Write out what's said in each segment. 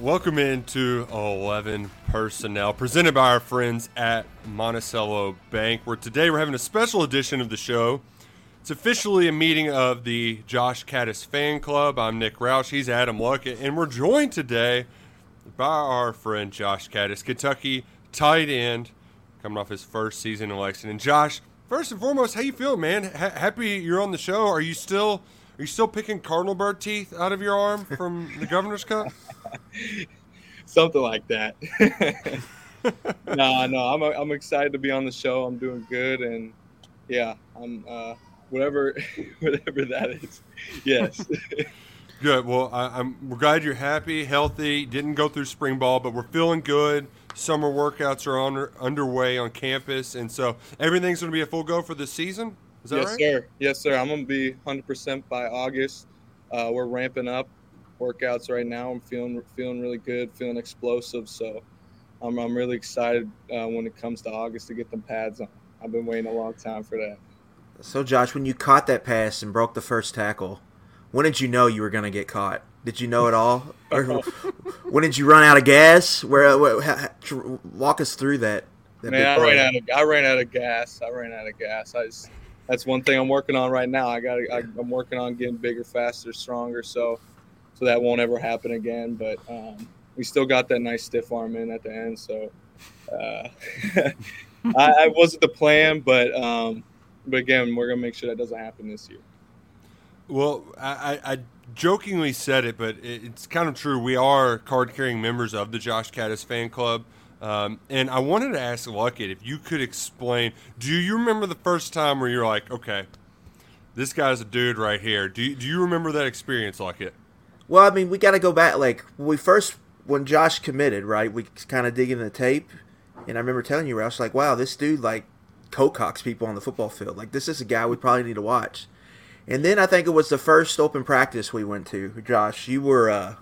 Welcome into 11 Personnel, presented by our friends at Monticello Bank, where today we're having a special edition of the show. It's officially a meeting of the Josh Kattus fan club. I'm Nick Roush, he's Adam Luckett, and we're joined today by our friend Josh Kattus, Kentucky tight end, coming off his first season in Lexington. And Josh, first and foremost, how you feeling, man? H- happy you're on the show. Are you still are you still picking cardinal bird teeth out of your arm from the Governor's Cup? Something like that. no, no, I'm I'm excited to be on the show. I'm doing good, and yeah, I'm uh, whatever whatever that is. Yes. good. Well, I, am we're glad you're happy, healthy. Didn't go through spring ball, but we're feeling good. Summer workouts are on underway on campus, and so everything's going to be a full go for this season. Is that yes, right? sir. Yes, sir. I'm going to be 100% by August. Uh, we're ramping up workouts right now. I'm feeling feeling really good, feeling explosive. So I'm, I'm really excited uh, when it comes to August to get them pads on. I've been waiting a long time for that. So, Josh, when you caught that pass and broke the first tackle, when did you know you were going to get caught? Did you know it all? Or when did you run out of gas? Where, where walk us through that. that Man, I ran out of I ran out of gas. I ran out of gas. I just, that's one thing I'm working on right now. I got I'm working on getting bigger, faster, stronger. So so that won't ever happen again. But um, we still got that nice stiff arm in at the end. So uh, I, I, wasn't the plan, but um, but again, we're gonna make sure that doesn't happen this year. Well, I, I jokingly said it, but it's kind of true. We are card carrying members of the Josh Kattus fan club. Um, and I wanted to ask Luckett if you could explain. Do you remember the first time where you're like, okay, this guy's a dude right here? Do you, do you remember that experience, Luckett? Well, I mean, we got to go back. Like we first, when Josh committed, right? We kind of digging the tape, and I remember telling you, I was like, "Wow, this dude like coat cocks people on the football field. Like this is a guy we probably need to watch." And then I think it was the first open practice we went to. Josh, you were uh,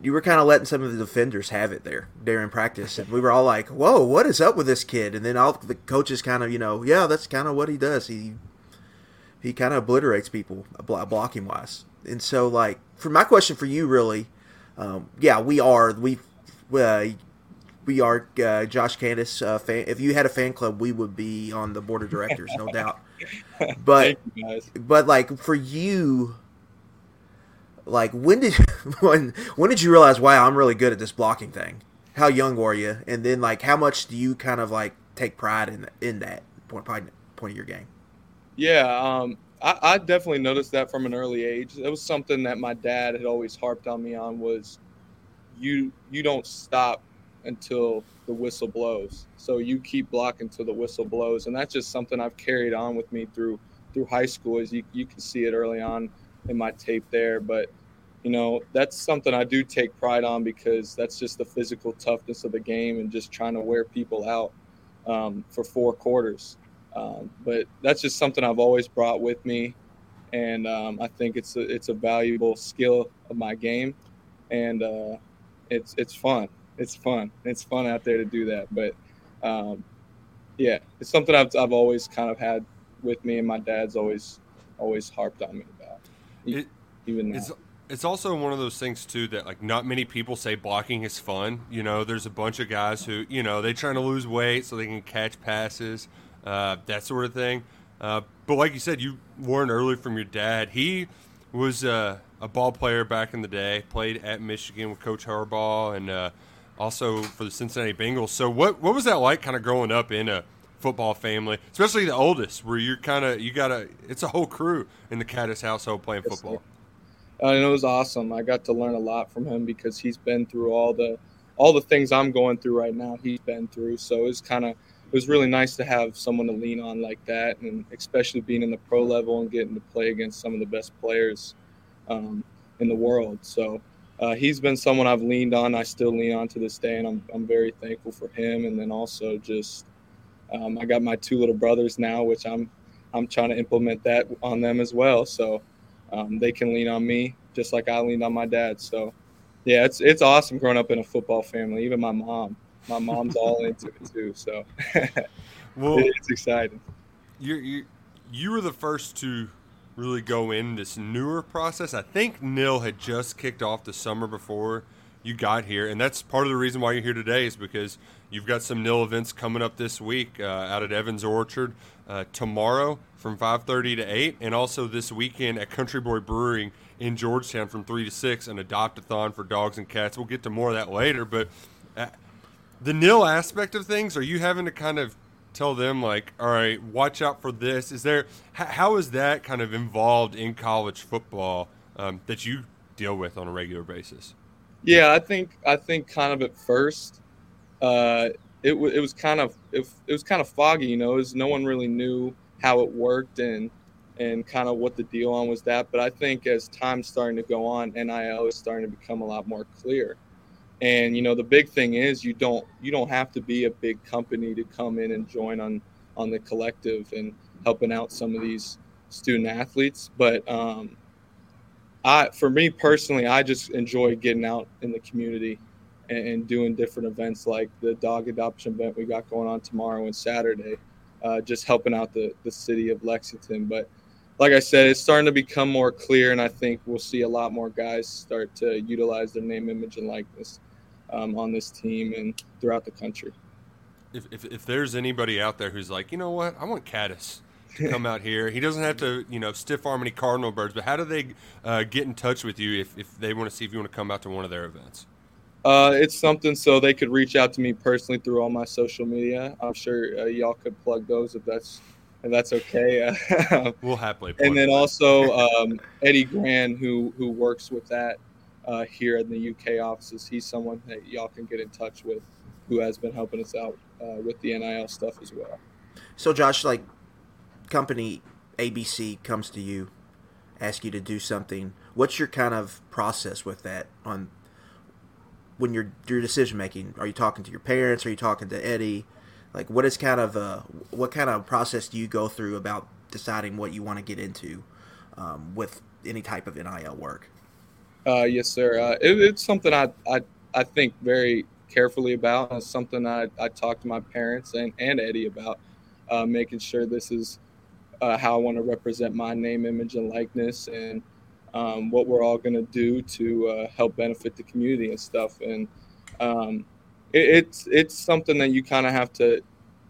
you were kind of letting some of the defenders have it there during practice, and we were all like, "Whoa, what is up with this kid?" And then all the coaches kind of, you know, yeah, that's kind of what he does. He he kind of obliterates people blocking wise and so like for my question for you, really, um, yeah, we are we uh, we are uh, Josh Kattus uh, fan. If you had a fan club, we would be on the board of directors, no doubt. But but like for you, like when did when when did you realize wow I'm really good at this blocking thing? How young were you? And then like how much do you kind of like take pride in in that point point of your game? Yeah, um, I, I, definitely noticed that from an early age. It was something that my dad had always harped on me on was you you don't stop until the whistle blows. So you keep blocking till the whistle blows. And that's just something I've carried on with me through through high school as you, you can see it early on in my tape there. But you know, that's something I do take pride on because that's just the physical toughness of the game and just trying to wear people out um, for four quarters. Um, but that's just something I've always brought with me, and um, I think it's a, it's a valuable skill of my game, and uh, it's it's fun. It's fun. It's fun out there to do that. But um, yeah, it's something I've I've always kind of had with me, and my dad's always always harped on me about. It, even now. It's, it's also one of those things too that like not many people say blocking is fun. You know, there's a bunch of guys who you know they're trying to lose weight so they can catch passes uh, that sort of thing. Uh, but like you said, you learned early from your dad. He was uh, a ball player back in the day. Played at Michigan with Coach Harbaugh, and uh, also for the Cincinnati Bengals. So what what was that like, kind of growing up in a football family, especially the oldest, where you're kind of you got to it's a whole crew in the Kattus household playing football. Uh, and it was awesome. I got to learn a lot from him because he's been through all the all the things I'm going through right now, he's been through. So it's kind of it was really nice to have someone to lean on like that, and especially being in the pro level and getting to play against some of the best players um, in the world. So uh, he's been someone I've leaned on. I still lean on to this day, and I'm I'm very thankful for him. And then also just um, I got my two little brothers now, which I'm I'm trying to implement that on them as well. So um, they can lean on me just like I leaned on my dad. So yeah, it's it's awesome growing up in a football family. Even my mom, my mom's all into it too. So well, it's exciting. You you you were the first to really go in this newer process. I think Nil had just kicked off the summer before you got here, and that's part of the reason why you're here today is because you've got some Nil events coming up this week uh, out at Evans Orchard uh, tomorrow from 5:30 to 8, and also this weekend at Country Boy Brewing in Georgetown from 3 to 6, an adopt-a-thon for dogs and cats. We'll get to more of that later, but uh, the Nil aspect of things, are you having to kind of tell them like, all right, watch out for this? Is there how is that kind of involved in college football um, that you deal with on a regular basis? Yeah, I think I think kind of at first, uh, it w- it was kind of it, it was kind of foggy. You know, as no one really knew how it worked and and kind of what the deal on was that. But I think as time's starting to go on, NIL is starting to become a lot more clear. And you know, the big thing is you don't you don't have to be a big company to come in and join on on the collective and helping out some of these student athletes. But um, I, for me personally, I just enjoy getting out in the community and, and, doing different events like the dog adoption event we got going on tomorrow and Saturday, uh, just helping out the, the city of Lexington. But like I said, it's starting to become more clear, and I think we'll see a lot more guys start to utilize their name, image, and likeness um, on this team and throughout the country. If, if, if there's anybody out there who's like, you know what, I want Kattus to come out here. He doesn't have to, you know, stiff arm any Cardinal birds. But how do they uh, get in touch with you if, if they want to see if you want to come out to one of their events? Uh, it's something so they could reach out to me personally through all my social media. I'm sure uh, y'all could plug those if that's if that's okay. we'll happily. and then also um, Eddie Gran, who who works with that uh, here in the UK offices. He's someone that y'all can get in touch with, who has been helping us out uh, with the NIL stuff as well. So, Josh, like company ABC comes to you, ask you to do something, what's your kind of process with that on when you're your decision making? Are you talking to your parents? Are you talking to Eddie? Like, what is kind of uh, what kind of process do you go through about deciding what you want to get into um, with any type of NIL work? Uh, yes, sir. Uh, it, it's something I, I I think very carefully about. It's something I, I talk to my parents and, and Eddie about, uh, making sure this is uh, how I want to represent my name, image, and likeness, and um, what we're all going to do to uh, help benefit the community and stuff. And um, it, it's it's something that you kind of have to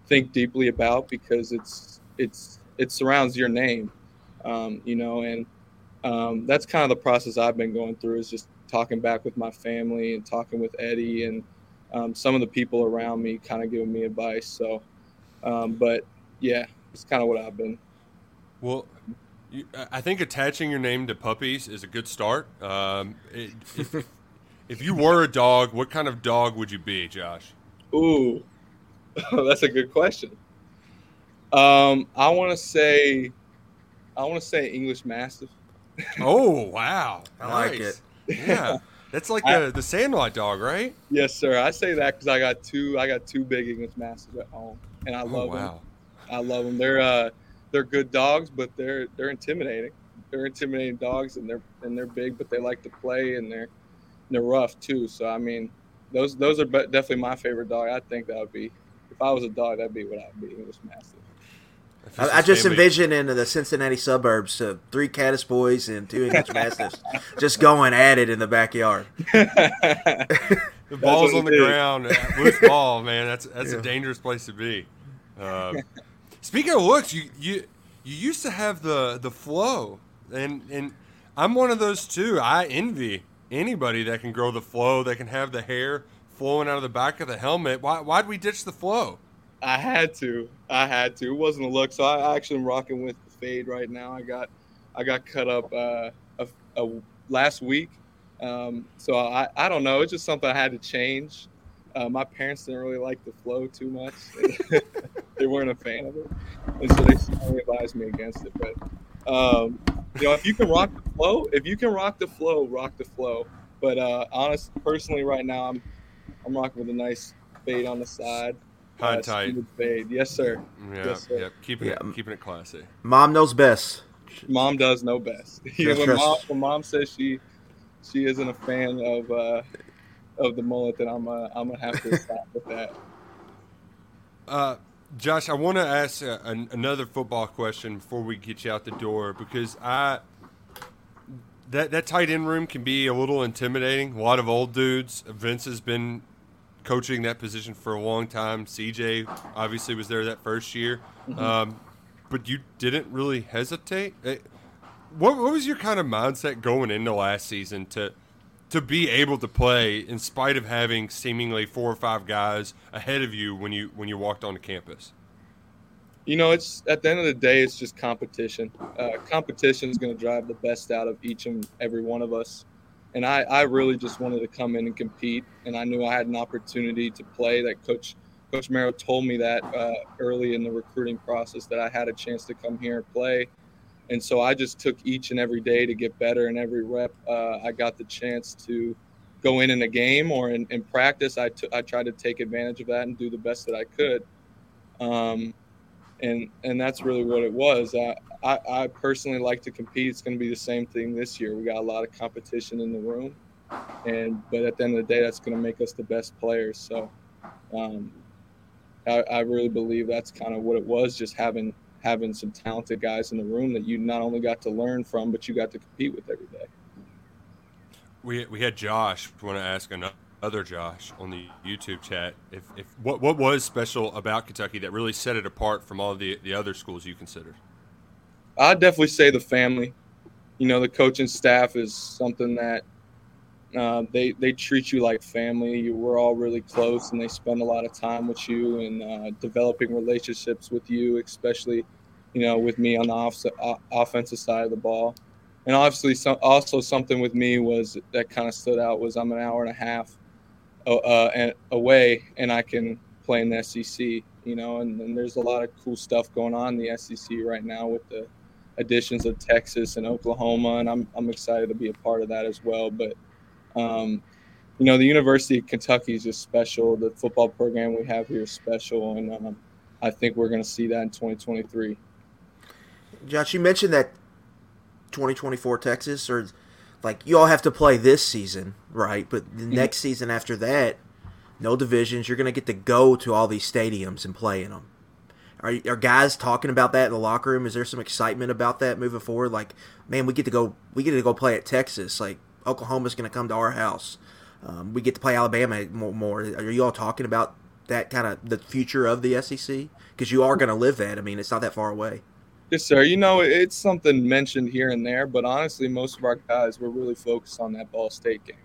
think deeply about because it's it's it surrounds your name, um, you know, and um, that's kind of the process I've been going through is just talking back with my family and talking with Eddie and um, some of the people around me, kind of giving me advice. So, um, but yeah, it's kind of what I've been well, you, I think attaching your name to puppies is a good start. Um, it, if, if you were a dog, what kind of dog would you be, Josh? Ooh, that's a good question. Um, I want to say, I want to say English Mastiff. Oh wow, I nice. like it. Yeah, that's like I, the the Sandlot dog, right? Yes, sir. I say that because I got two. I got two big English Mastiffs at home, and I oh, love wow. them. I love them. They're uh, they're good dogs, but they're they're intimidating. They're intimidating dogs, and they're and they're big, but they like to play, and they're and they're rough too. So I mean, those those are definitely my favorite dog. I think that would be if I was a dog, that'd be what I'd be. It was massive. I, I just envision in the Cincinnati suburbs uh, three Kattus boys and two English Mastiffs just going at it in the backyard. the ball's on the is. ground, loose ball, man. That's that's yeah. a dangerous place to be. Um, Speaking of looks, you you you used to have the the flow, and and I'm one of those too. I envy anybody that can grow the flow, that can have the hair flowing out of the back of the helmet. Why why'd we ditch the flow? I had to. I had to. It wasn't a look, so I actually am rocking with the fade right now. I got I got cut up uh, a, a last week, um, so I I don't know. It's just something I had to change. Uh, my parents didn't really like the flow too much. they weren't a fan of it, and so they strongly advised me against it. But um, you know, if you can rock the flow, if you can rock the flow, rock the flow. But uh, honest, personally, right now, I'm I'm rocking with a nice fade on the side. High uh, tight. smooth yes, sir. Yeah, Yes, sir. yeah. Keeping Yeah. it keeping it classy. Mom knows best. Mom does know best. You Yes, when, mom, when mom says she she isn't a fan of uh, of the mullet, then I'm uh, I'm gonna have to stop with that. Uh, Josh, I want to ask uh, an, another football question before we get you out the door because I that that tight end room can be a little intimidating. A lot of old dudes. Vince has been coaching that position for a long time. CJ obviously was there that first year, um, but you didn't really hesitate. Eh, What, what was your kind of mindset going into last season to to be able to play in spite of having seemingly four or five guys ahead of you when you when you walked onto campus? You know, it's at the end of the day, it's just competition. Uh, competition is going to drive the best out of each and every one of us. And I, I really just wanted to come in and compete, and I knew I had an opportunity to play. That coach Coach Marrow told me that uh, early in the recruiting process that I had a chance to come here and play. And so I just took each and every day to get better. And every rep, uh, I got the chance to go in in a game or in, in practice. I I tried to take advantage of that and do the best that I could. Um, and and that's really what it was. I, I, I personally like to compete. It's going to be the same thing this year. We got a lot of competition in the room, and but at the end of the day, that's going to make us the best players. So, um, I, I really believe that's kind of what it was. Just having having some talented guys in the room that you not only got to learn from, but you got to compete with every day. We we had Josh want to ask another Josh on the YouTube chat if, if what what was special about Kentucky that really set it apart from all the the other schools you considered. I'd definitely say the family. You know, the coaching staff is something that uh, they they treat you like family. You, we're all really close, and they spend a lot of time with you and uh, developing relationships with you, especially you know with me on the off- offensive side of the ball. And obviously, some, also something with me was that kind of stood out was I'm an hour and a half uh, and away, and I can play in the SEC. You know, and, and there's a lot of cool stuff going on in the SEC right now with the additions of Texas and Oklahoma, and I'm I'm excited to be a part of that as well. But um, you know, the University of Kentucky is just special. The football program we have here is special, and um, I think we're going to see that in 2023. Josh, you mentioned that 2024 Texas, or like you all have to play this season, right? But the next season after that, no divisions. You're going to get to go to all these stadiums and play in them. Are, are guys talking about that in the locker room? Is there some excitement about that moving forward? Like, man, we get to go, we get to go play at Texas. Like, Oklahoma's going to come to our house. Um, we get to play Alabama more, more. Are you all talking about that kind of the future of the SEC? Because you are going to live that. I mean, it's not that far away. Yes, sir. You know, it's something mentioned here and there, but honestly, most of our guys we're really focused on that Ball State game.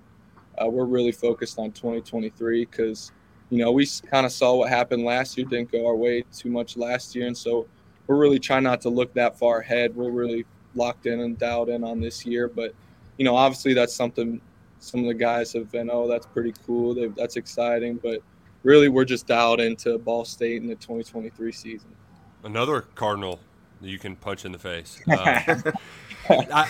Uh, we're really focused on 2023 because you know we kind of saw what happened last year. Didn't go our way too much last year, and so we're really trying not to look that far ahead. We're really locked in and dialed in on this year, but you know, obviously that's something some of the guys have been. Oh, that's pretty cool. They've, that's exciting, but really we're just dialed into Ball State in the 2023 season. Another Cardinal you can punch in the face. Uh, I,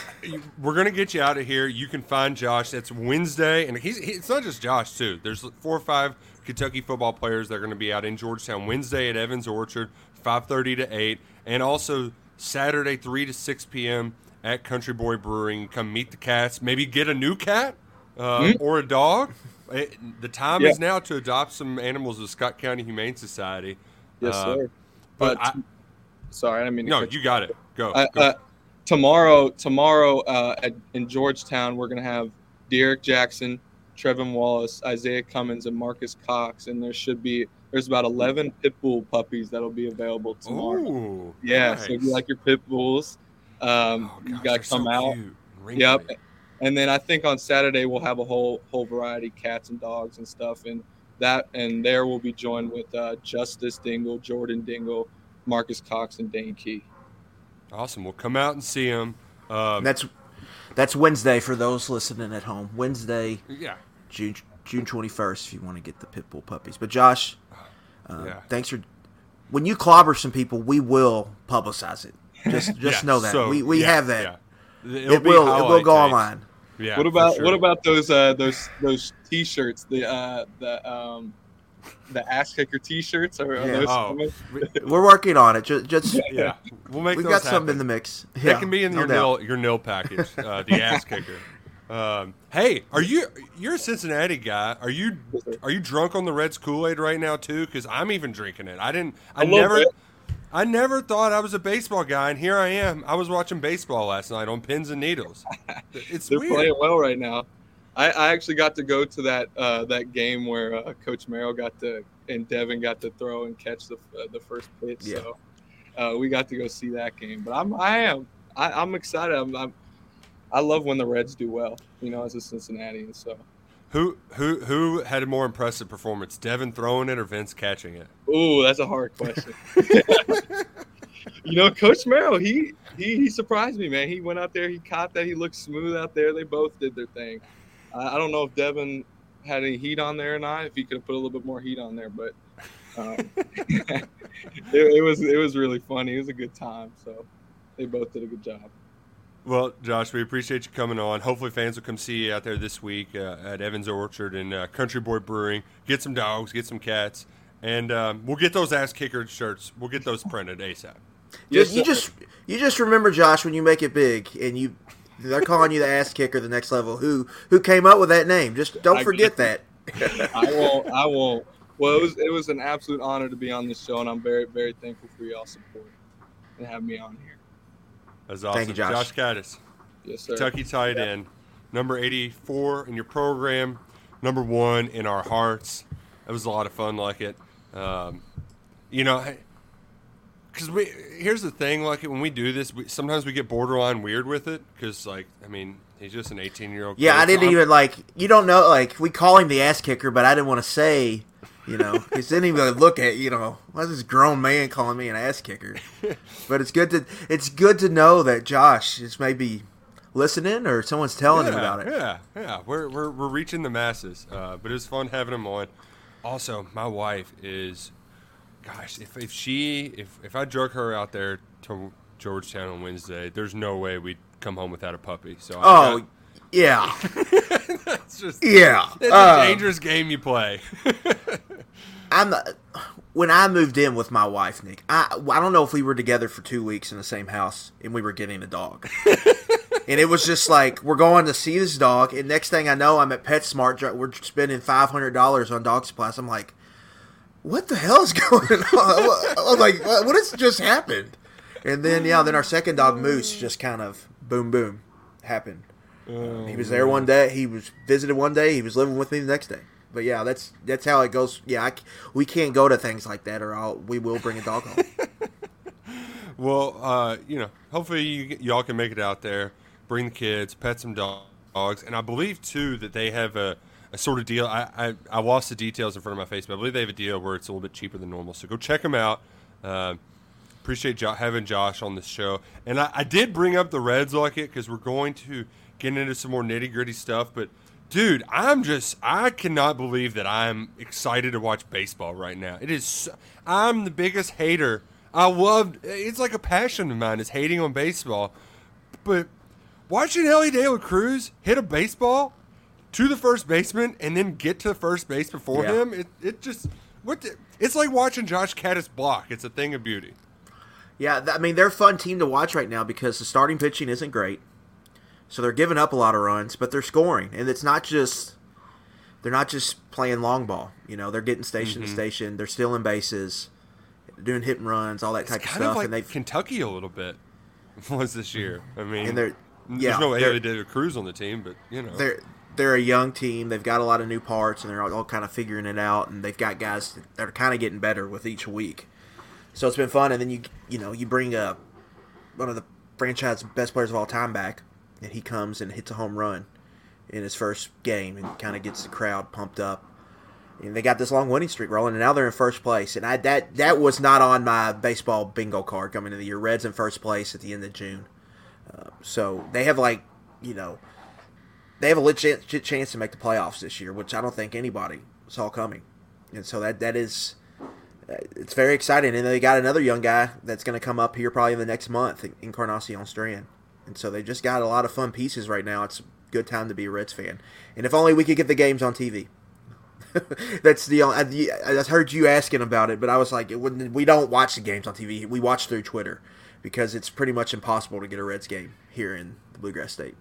we're gonna get you out of here. You can find Josh. That's Wednesday, and he's he, it's not just Josh too. There's four or five Kentucky football players that are going to be out in Georgetown Wednesday at Evans Orchard, 5:30 to 8, and also Saturday 3 to 6 p.m. at Country Boy Brewing. Come meet the cats. Maybe get a new cat uh, or a dog. It, the time Yeah. is now to adopt some animals with Scott County Humane Society. Yes, Uh, sir. but But I- sorry, I didn't mean No, you got it. Go. Uh, go. uh, tomorrow, tomorrow uh, at, in Georgetown, we're gonna have Derek Jackson, Trevin Wallace, Isaiah Cummins, and Marcus Cox, and there should be there's about 11 pit bull puppies that'll be available tomorrow. Ooh, yeah, so if you like your pit bulls, um, Oh, you gotta come so out. Yep. And then I think on Saturday we'll have a whole whole variety cats and dogs and stuff, and that and there we'll be joined with uh, Justice Dingle, Jordan Dingle, Marcus Cox, and Dane Key. Awesome. We'll come out and see them. Um, that's that's Wednesday for those listening at home. Wednesday, yeah. June June 21st if you want to get the Pitbull puppies. But Josh, uh, Yeah. thanks for when you clobber some people, we will publicize it. Just just Yeah, know that so, we we yeah, have that. yeah. It'll It will it will go tapes. online. Yeah. what about sure. what about those uh, those those T-shirts? The uh, the um, the ass kicker T-shirts are, are Yeah. those Oh. We're working on it. Just, just yeah, we'll make we've those got something in the mix. That Yeah, can be in no your doubt. nil your nil package, uh, the ass kicker. Um, hey, are you you're a Cincinnati guy? Are you are you drunk on the Reds Kool Aid right now too? Because I'm even drinking it. I didn't. I never. bit. I never thought I was a baseball guy, and here I am. I was watching baseball last night on pins and needles. It's They're weird. playing well right now. I, I actually got to go to that uh, that game where uh, Coach Marrow got to and Devin got to throw and catch the uh, the first pitch. Yeah. So uh, we got to go see that game. But I'm I am I, I'm excited. I'm, I'm I love when the Reds do well. You know, as a Cincinnatian. So Who who who had a more impressive performance, Devin throwing it or Vince catching it? ooh, that's a hard question. you know, Coach Marrow, he, he he surprised me, man. He went out there, he caught that, he looked smooth out there. They both did their thing. I I don't know if Devin had any heat on there or not. If he could have put a little bit more heat on there, but um, it, it was it was really funny. It was a good time. So they both did a good job. Well, Josh, we appreciate you coming on. Hopefully, fans will come see you out there this week uh, at Evans Orchard and uh, Country Boy Brewing. Get some dogs, get some cats, and um, we'll get those ass kicker shirts. We'll get those printed ASAP. Just, Yes, you sir. just you just remember Josh when you make it big and you they're calling you the ass kicker the next level. Who who came up with that name? Just don't forget get that. I won't. I won't. Well, it was it was an absolute honor to be on this show, and I'm very very thankful for y'all support and having me on here. That's awesome. Thank you, Josh. Josh Kattus, Yes, sir. Kentucky tight end, number 84 in your program, number one in our hearts. That was a lot of fun, like it. Um, you know, because we here's the thing, like when we do this, we, sometimes we get borderline weird with it. Because, like, I mean, he's just an 18 year old. Yeah, I didn't even like you don't know like we call him the ass kicker, but I didn't want to say, you know, because then he would look at you know, why's this grown man calling me an ass kicker? but it's good to it's good to know that Josh is maybe listening or someone's telling him about it. Yeah, yeah, we're, we're, we're reaching the masses. Uh, but it was fun having him on. Also, my wife is, gosh, if, if she, if, if I drug her out there to Georgetown on Wednesday, there's no way we'd come home without a puppy. So I Oh, got- yeah, it's just, yeah. it's Uh, a dangerous game you play. I'm when I moved in with my wife, Nick. I I don't know if we were together for two weeks in the same house and we were getting a dog. and it was just like we're going to see this dog, and next thing I know, I'm at PetSmart. We're spending five hundred dollars on dog supplies. I'm like, what the hell is going on? I'm like, what has just happened? And then yeah, then our second dog Moose just kind of boom boom happened. he was there one day. He was visited one day. He was living with me the next day. But yeah, that's that's how it goes. Yeah, I we can't go to things like that, or I'll, we will bring a dog home. Well, uh, you know, hopefully you, y'all can make it out there, bring the kids, pet some dogs, and I believe too that they have a, a sort of deal. I, I I lost the details in front of my face, but I believe they have a deal where it's a little bit cheaper than normal. So go check them out. Uh, appreciate jo- having Josh on the show, and I, I did bring up the Reds like it because we're going to get into some more nitty gritty stuff, but. Dude, I'm just, I cannot believe that I'm excited to watch baseball right now. It is, so, I'm the biggest hater. I love, it's like a passion of mine is hating on baseball. But watching Elly De La Cruz hit a baseball to the first baseman and then get to the first base before Yeah. him, it, it just, what the, it's like watching Josh Kattus block. It's a thing of beauty. Yeah, I mean they're a fun team to watch right now because the starting pitching isn't great, so they're giving up a lot of runs, but they're scoring, and it's not just they're not just playing long ball. You know, they're getting station to mm-hmm. station. They're stealing bases, doing hit and runs, all that It's type of stuff, of like and they Kentucky a little bit was this year. I mean, and they're there's no way they did a cruise on the team, but you know. they're they're a young team. They've got a lot of new parts, and they're all, kind of figuring it out. And they've got guys that are kind of getting better with each week. So it's been fun. And then you you know you bring a one of the franchise best players of all time back, and he comes and hits a home run in his first game, and kind of gets the crowd pumped up. And they got this long winning streak rolling, and now they're in first place. And I that that was not on my baseball bingo card coming into the year. Reds in first place at the end of June. Uh, so they have like you know they have a legit chance to make the playoffs this year, which I don't think anybody saw coming. And so that that is uh, it's very exciting. And they got another young guy that's going to come up here probably in the next month, Encarnacion Strand. And so they just got a lot of fun pieces right now. It's a good time to be a Reds fan. And if only we could get the games on TV. that's the only. I, I heard you asking about it, but I was like, we don't watch the games on TV. We watch through Twitter because it's pretty much impossible to get a Reds game here in the Bluegrass State.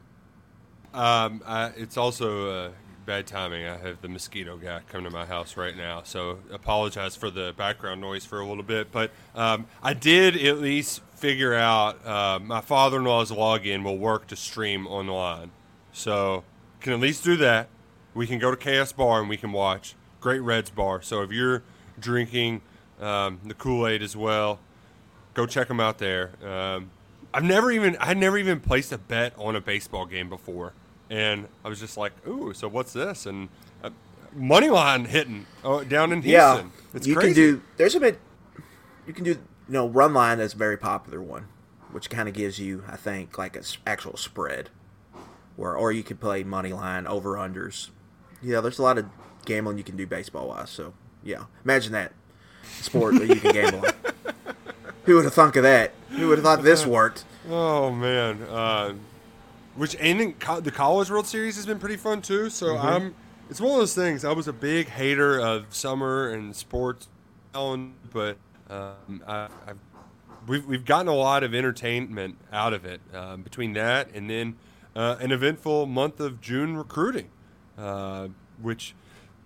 Um, I, it's also uh, bad timing. I have the mosquito guy coming to my house right now, so apologize for the background noise for a little bit. But um, I did at least figure out uh, my father-in-law's login will work to stream online, so can at least do that. We can go to KS Bar and we can watch Great Reds Bar. So if you're drinking um, the Kool Aid as well, go check them out there. Um, I've never even I never even placed a bet on a baseball game before and I was just like, "Ooh, so what's this?" And uh, money line hitting uh, down in Houston. Yeah, it's you crazy. can do. There's a bit. You can do. You know, run line is a very popular one, which kind of gives you, I think, like an actual spread, where or you could play money line over unders. Yeah, there's a lot of gambling you can do baseball wise. So yeah, imagine that sport that you can gamble on. Who would have thunk of that? Who would have thought this worked? Oh man. Uh, which and co- the College World Series has been pretty fun too. So mm-hmm. I'm. It's one of those things. I was a big hater of summer and sports, but um, I, I've, we've we've gotten a lot of entertainment out of it um, between that and then uh, an eventful month of June recruiting, uh, which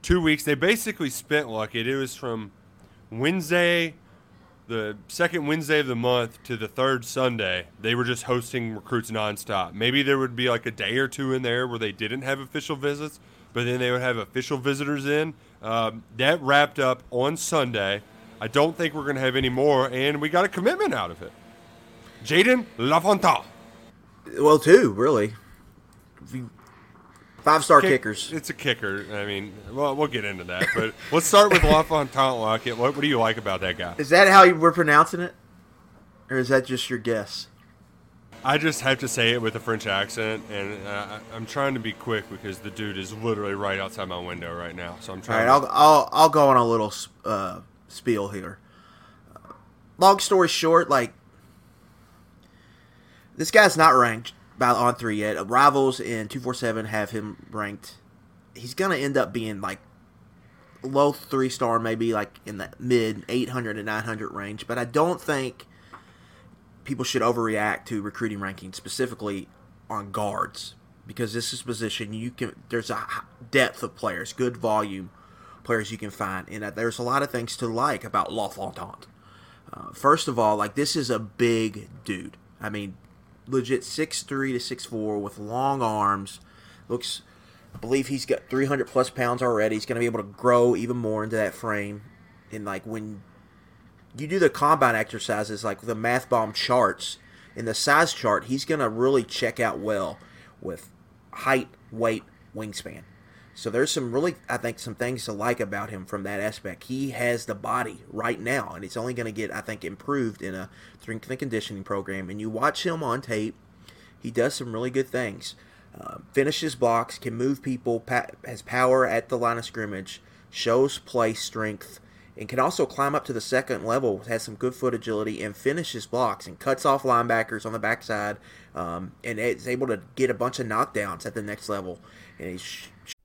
two weeks they basically spent like it. It was from Wednesday the second Wednesday of the month to the third Sunday, they were just hosting recruits nonstop. Maybe there would be like a day or two in there where they didn't have official visits, but then they would have official visitors in. Um, that wrapped up on Sunday. I don't think we're going to have any more, and we got a commitment out of it. Jaden LaFontaine. Well, two, really. Five star Kick, kickers. It's a kicker. I mean, well, we'll get into that. But let's start with LaFontaine Luckett. What, what do you like about that guy? Is that how you were pronouncing it? Or is that just your guess? I just have to say it with a French accent, and uh, I'm trying to be quick because the dude is literally right outside my window right now. So I'm trying. All right, to... I'll, I'll I'll go on a little uh, spiel here. long story short, like this guy's not ranked about on three yet. Rivals in two four seven have him ranked. He's gonna end up being like low three star, maybe like in the mid eight hundred to nine hundred range. But I don't think people should overreact to recruiting rankings, specifically on guards, because this is position you can. There's a depth of players, good volume players you can find, and there's a lot of things to like about LaFontaine. Uh, first of all, like this is a big dude. I mean, legit six three to six four with long arms. Looks, I believe he's got 300 plus pounds already. He's going to be able to grow even more into that frame. And like when you do the combine exercises, like the math bomb charts in the size chart, he's going to really check out well with height, weight, wingspan. So there's some really, I think, some things to like about him from that aspect. He has the body right now, and it's only going to get, I think, improved in a strength and conditioning program. And you watch him on tape, he does some really good things. Uh, finishes blocks, can move people, pa- has power at the line of scrimmage, shows play strength, and can also climb up to the second level. Has some good foot agility and finishes blocks and cuts off linebackers on the backside, um, and is able to get a bunch of knockdowns at the next level. And he's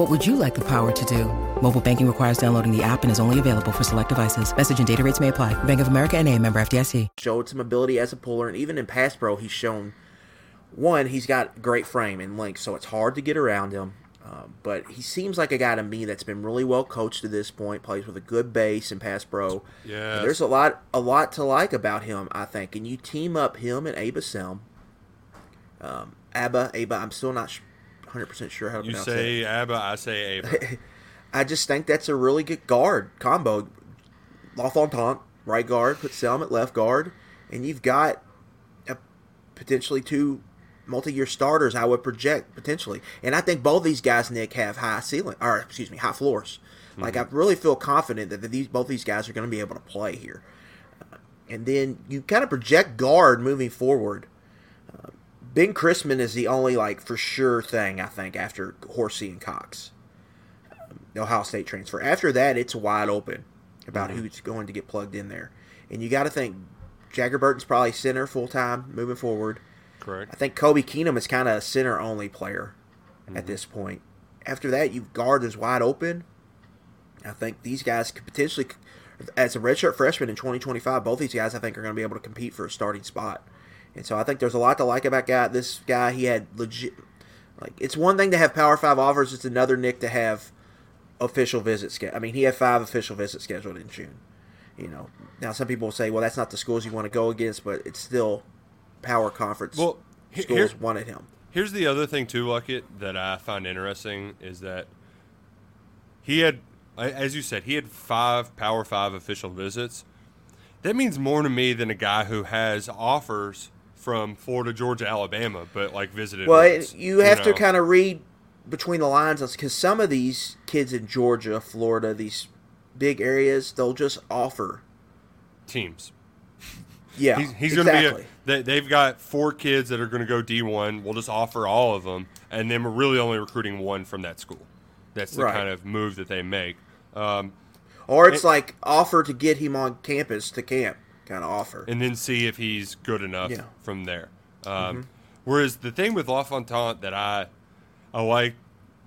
What would you like the power to do? Mobile banking requires downloading the app and is only available for select devices. Message and data rates may apply. Bank of America and a member FDIC. Showed some ability as a puller, and even in pass pro, he's shown, one, he's got great frame and length, so it's hard to get around him. Uh, but he seems like a guy to me that's been really well coached to this point. Plays with a good base and pass pro. Yeah, there's a lot, a lot to like about him. I think, and you team up him and Aba Selm. Um, Abba, Aba. I'm still not 100 percent sure how to you pronounce say Abba, I say Aba. I just think that's a really good guard combo. LaFontaine right guard, put Selm at left guard, and you've got a, potentially two multi-year starters. I would project potentially, and I think both these guys, Nick, have high ceiling or excuse me, high floors. Mm-hmm. Like I really feel confident that these both these guys are going to be able to play here. Uh, and then you kind of project guard moving forward. Ben Christman is the only like for sure thing I think after Horsey and Cox. Um, Ohio State transfer. After that, it's wide open about mm-hmm. who's going to get plugged in there. And you got to think Jagger Burton's probably center full time moving forward. Correct. I think Kobe Keenum is kind of a center only player mm-hmm. at this point. After that, you guard is wide open. I think these guys could potentially, as a redshirt freshman in 2025, both these guys I think are going to be able to compete for a starting spot. And so I think there's a lot to like about guy. This guy, he had legit. Like it's one thing to have Power Five offers; it's another Nick to have official visits. I mean, he had five official visits scheduled in June. You know, now some people will say, well, that's not the schools you want to go against, but it's still power conference well, schools wanted him. Here's the other thing too, Luckett, that I find interesting is that he had, as you said, he had five Power Five official visits. That means more to me than a guy who has offers from Florida, Georgia, Alabama, but like visited. Well, once, you have you know? to kind of read between the lines because some of these kids in Georgia, Florida, these big areas, they'll just offer teams. Yeah, he's, he's exactly. going to be. A, they, have got four kids that are going to go D one. We'll just offer all of them, and then we're really only recruiting one from that school. That's the right. kind of move that they make. Um, or it's and, like offer to get him on campus to camp, kind of offer, and then see if he's good enough yeah. from there. Um, mm-hmm. Whereas the thing with LaFontant that I I like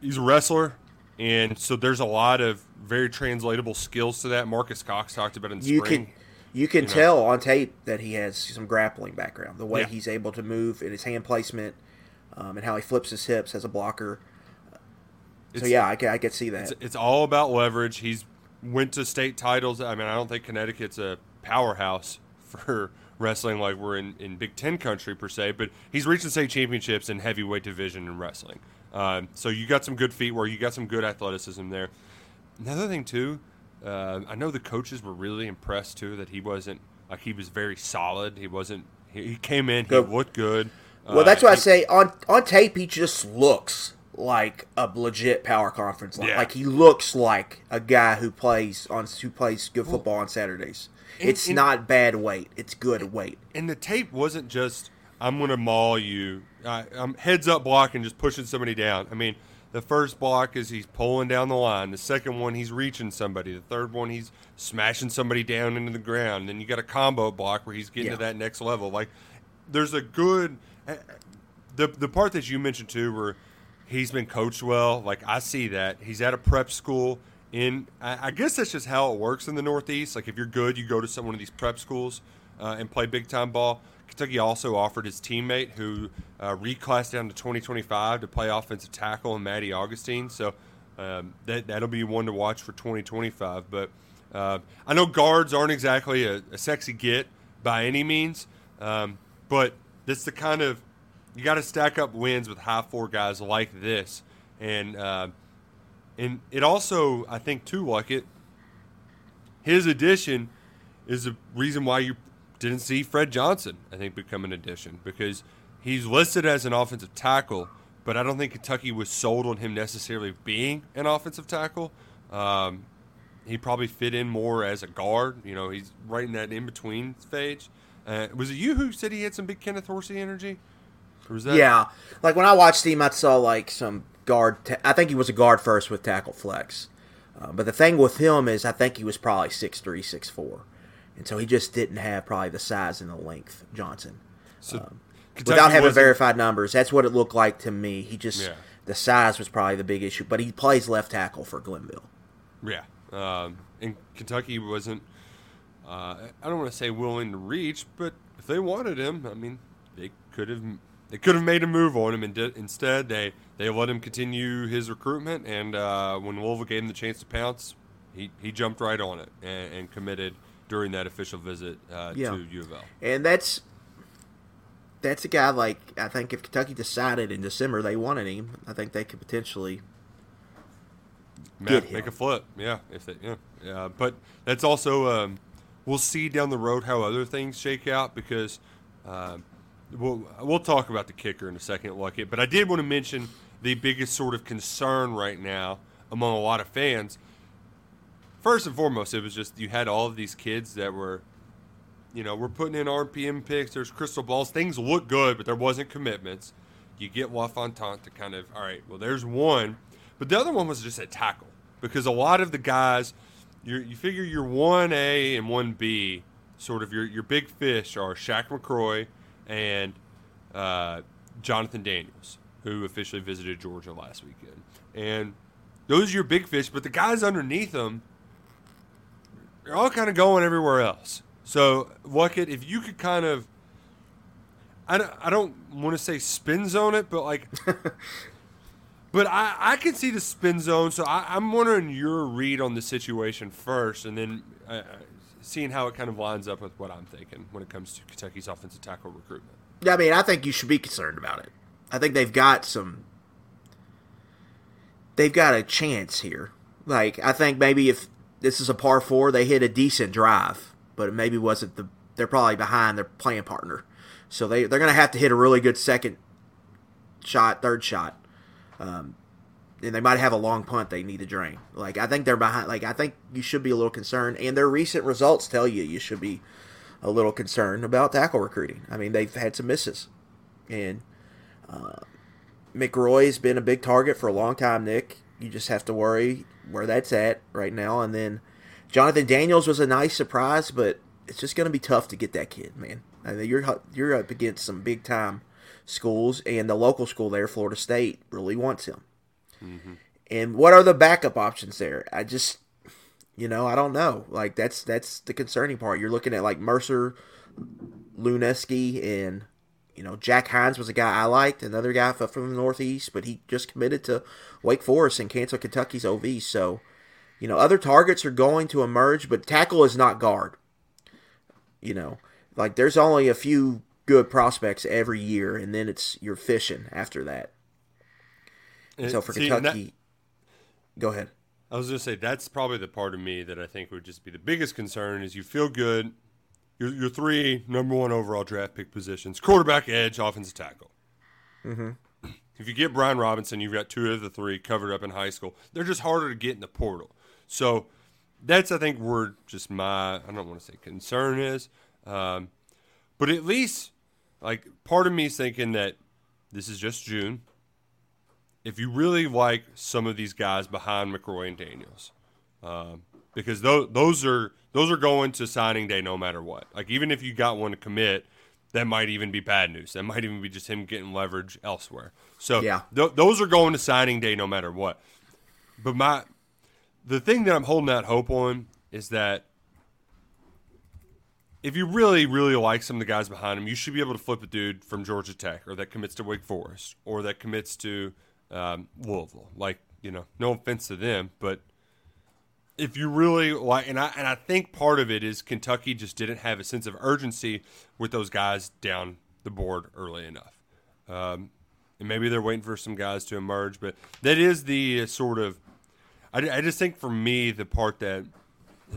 he's a wrestler, and so there's a lot of very translatable skills to that. Marcus Cox talked about in the you spring. Can, you can you tell know. on tape that he has some grappling background. The way yeah. he's able to move and his hand placement, um, and how he flips his hips as a blocker. So yeah, I can I can see that. It's, it's, all about leverage. He's went to state titles. I mean, I don't think Connecticut's a powerhouse for wrestling like we're in, in Big Ten country per se, but he's reached the state championships in heavyweight division in wrestling. Um, so you got some good feet where you got some good athleticism there. Another thing too, uh, I know the coaches were really impressed too that he wasn't like he was very solid. He wasn't. He, he came in. He looked good. Well, uh, that's what he, I say on on tape. He just looks like a legit power conference. Like, yeah. like he looks like a guy who plays on who plays good football on Saturdays. And, it's and, not bad weight. It's good weight. And the tape wasn't just I'm going to maul you. Uh, I'm heads up blocking, just pushing somebody down. I mean, the first block is he's pulling down the line. The second one, he's reaching somebody. The third one, he's smashing somebody down into the ground. Then you got a combo block where he's getting yeah. to that next level. Like, there's a good. Uh, the the part that you mentioned too, where he's been coached well. Like I see that he's at a prep school. In I, I guess that's just how it works in the Northeast. Like if you're good, you go to some one of these prep schools uh, and play big time ball. Kentucky also offered his teammate, who uh, reclassed down to 2025, to play offensive tackle, and Maddie Augustine. So um, that that'll be one to watch for 2025. But uh, I know guards aren't exactly a, a sexy get by any means, um, but that's the kind of you got to stack up wins with high four guys like this, and uh, and it also I think too like it. His addition is the reason why you didn't see Fred Johnson, I think, become an addition because he's listed as an offensive tackle, but I don't think Kentucky was sold on him necessarily being an offensive tackle. Um, he probably fit in more as a guard. You know, he's right in that in between stage. Uh, was it you who said he had some big Kenneth Horsey energy? Yeah, like when I watched him, I saw like some guard. Ta- I think he was a guard first with tackle flex. Uh, but the thing with him is, I think he was probably six three, six four and so he just didn't have probably the size and the length Johnson. So um, without having verified numbers, that's what it looked like to me. He just yeah. the size was probably the big issue, but he plays left tackle for Glenville. Yeah, um, and Kentucky wasn't. Uh, I don't want to say willing to reach, but if they wanted him, I mean, they could have. They could have made a move on him, and did, instead they they let him continue his recruitment. And uh, when Louisville gave him the chance to pounce, he, he jumped right on it and, and committed during that official visit uh, yeah. to U of L. And that's that's a guy like I think if Kentucky decided in December they wanted him, I think they could potentially Matt, make a flip. Yeah, if they yeah, yeah. But that's also um, we'll see down the road how other things shake out because um, we'll we'll talk about the kicker in a second, Luckett. But I did want to mention the biggest sort of concern right now among a lot of fans. First and foremost, it was just you had all of these kids that were, you know, we're putting in RPM picks. There's crystal balls. Things look good, but there wasn't commitments. You get LaFontant to kind of all right. Well, there's one, but the other one was just a tackle because a lot of the guys, you you figure your one A and one B, sort of your your big fish are Shaq McCroy and uh, Jonathan Daniels, who officially visited Georgia last weekend, and those are your big fish. But the guys underneath them, they're all kind of going everywhere else. So, Luckett, if you could kind of, I don't, I don't want to say spin zone it, but like, but I, I can see the spin zone. So I, I'm wondering your read on the situation first, and then uh, seeing how it kind of lines up with what I'm thinking when it comes to Kentucky's offensive tackle recruitment. Yeah, I mean, I think you should be concerned about it. I think they've got some. They've got a chance here. Like, I think maybe if this is a par four, they hit a decent drive, but it maybe wasn't the. They're probably behind their playing partner, so they they're gonna have to hit a really good second shot, third shot, um, and they might have a long punt they need to drain. Like I think they're behind. Like I think you should be a little concerned, and their recent results tell you you should be a little concerned about tackle recruiting. I mean they've had some misses, and uh, McRoy's been a big target for a long time. Nick, you just have to worry where that's at right now, and then Jonathan Daniels was a nice surprise, but it's just going to be tough to get that kid, man. I mean, you're you're up against some big time schools, and the local school there, Florida State, really wants him. Mm-hmm. And what are the backup options there? I just, you know, I don't know. Like that's that's the concerning part. You're looking at like Mercer, Luneski, and you know Jack Hines was a guy I liked, another guy from the Northeast, but he just committed to Wake Forest and canceled Kentucky's OV. So, you know, other targets are going to emerge, but tackle is not guard. You know, like there's only a few good prospects every year, and then it's you're fishing after that. And so for See, Kentucky, that, go ahead. I was going to say that's probably the part of me that I think would just be the biggest concern is you feel good. Your, your three number one overall draft pick positions: quarterback, edge, offensive tackle. Mm-hmm. If you get Brian Robinson, you've got two of the three covered up in high school. They're just harder to get in the portal. So that's I think where just my I don't want to say concern is, um, but at least like part of me is thinking that this is just June. If you really like some of these guys behind McRoy and Daniels, um, because those those are those are going to signing day no matter what. Like even if you got one to commit, that might even be bad news. That might even be just him getting leverage elsewhere. So yeah, th- those are going to signing day no matter what. But my the thing that I'm holding that hope on is that if you really, really like some of the guys behind him, you should be able to flip a dude from Georgia Tech or that commits to Wake Forest or that commits to um, Louisville. Like, you know, no offense to them, but if you really like, and I and I think part of it is Kentucky just didn't have a sense of urgency with those guys down the board early enough. Um, and maybe they're waiting for some guys to emerge, but that is the sort of I, I just think for me the part that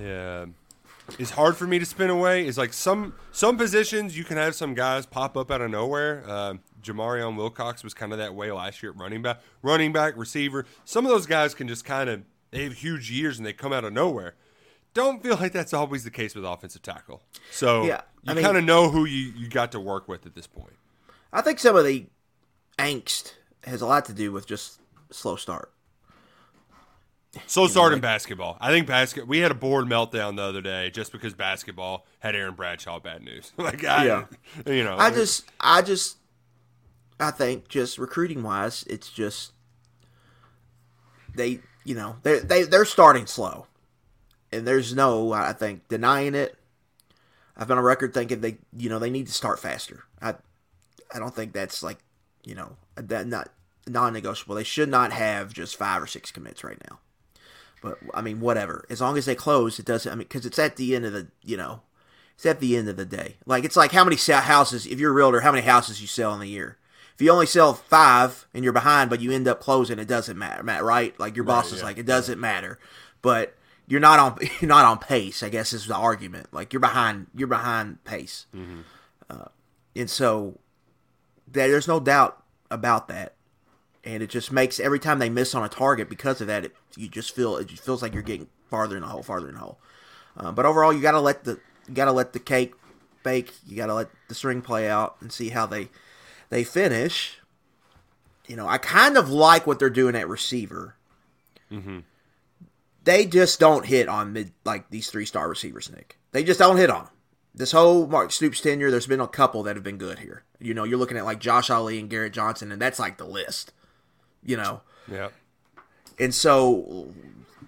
uh, is hard for me to spin away is like some some positions you can have some guys pop up out of nowhere. Uh, Jamarion Wilcox was kind of that way last year at running back, running back, receiver. Some of those guys can just kind of they have huge years and they come out of nowhere. Don't feel like that's always the case with offensive tackle. So yeah, you kind of know who you, you got to work with at this point. I think some of the angst has a lot to do with just slow start. So start in basketball. I think basket. We had a board meltdown the other day just because basketball had Aaron Bradshaw bad news. like, I, yeah, you know, I just, I just, I think just recruiting wise, it's just they, you know, they they they're starting slow, and there's no, I think, denying it. I've been on record thinking they, you know, they need to start faster. I, I don't think that's like, you know, that not non-negotiable. They should not have just five or six commits right now. But I mean, whatever. As long as they close, it doesn't. I mean, because it's at the end of the, you know, it's at the end of the day. Like it's like how many houses, if you're a realtor, how many houses you sell in a year. If you only sell five and you're behind, but you end up closing, it doesn't matter, Matt. Right? Like your boss right, is yeah, like, it doesn't matter. But you're not on you're not on pace. I guess is the argument. Like you're behind you're behind pace, uh, and so there's no doubt about that. And it just makes every time they miss on a target because of that, it, you just feel it just feels like you're getting farther in the hole, farther in the hole. Uh, but overall, you got to let the you got to let the cake bake. You got to let the string play out and see how they they finish. You know, I kind of like what they're doing at receiver. Mm-hmm. They just don't hit on mid like these three star receivers, Nick. They just don't hit on them. This whole Mark Stoops tenure, there's been a couple that have been good here. You know, you're looking at like Josh Ali and Garrett Johnson, and that's like the list. You know, Yeah. and so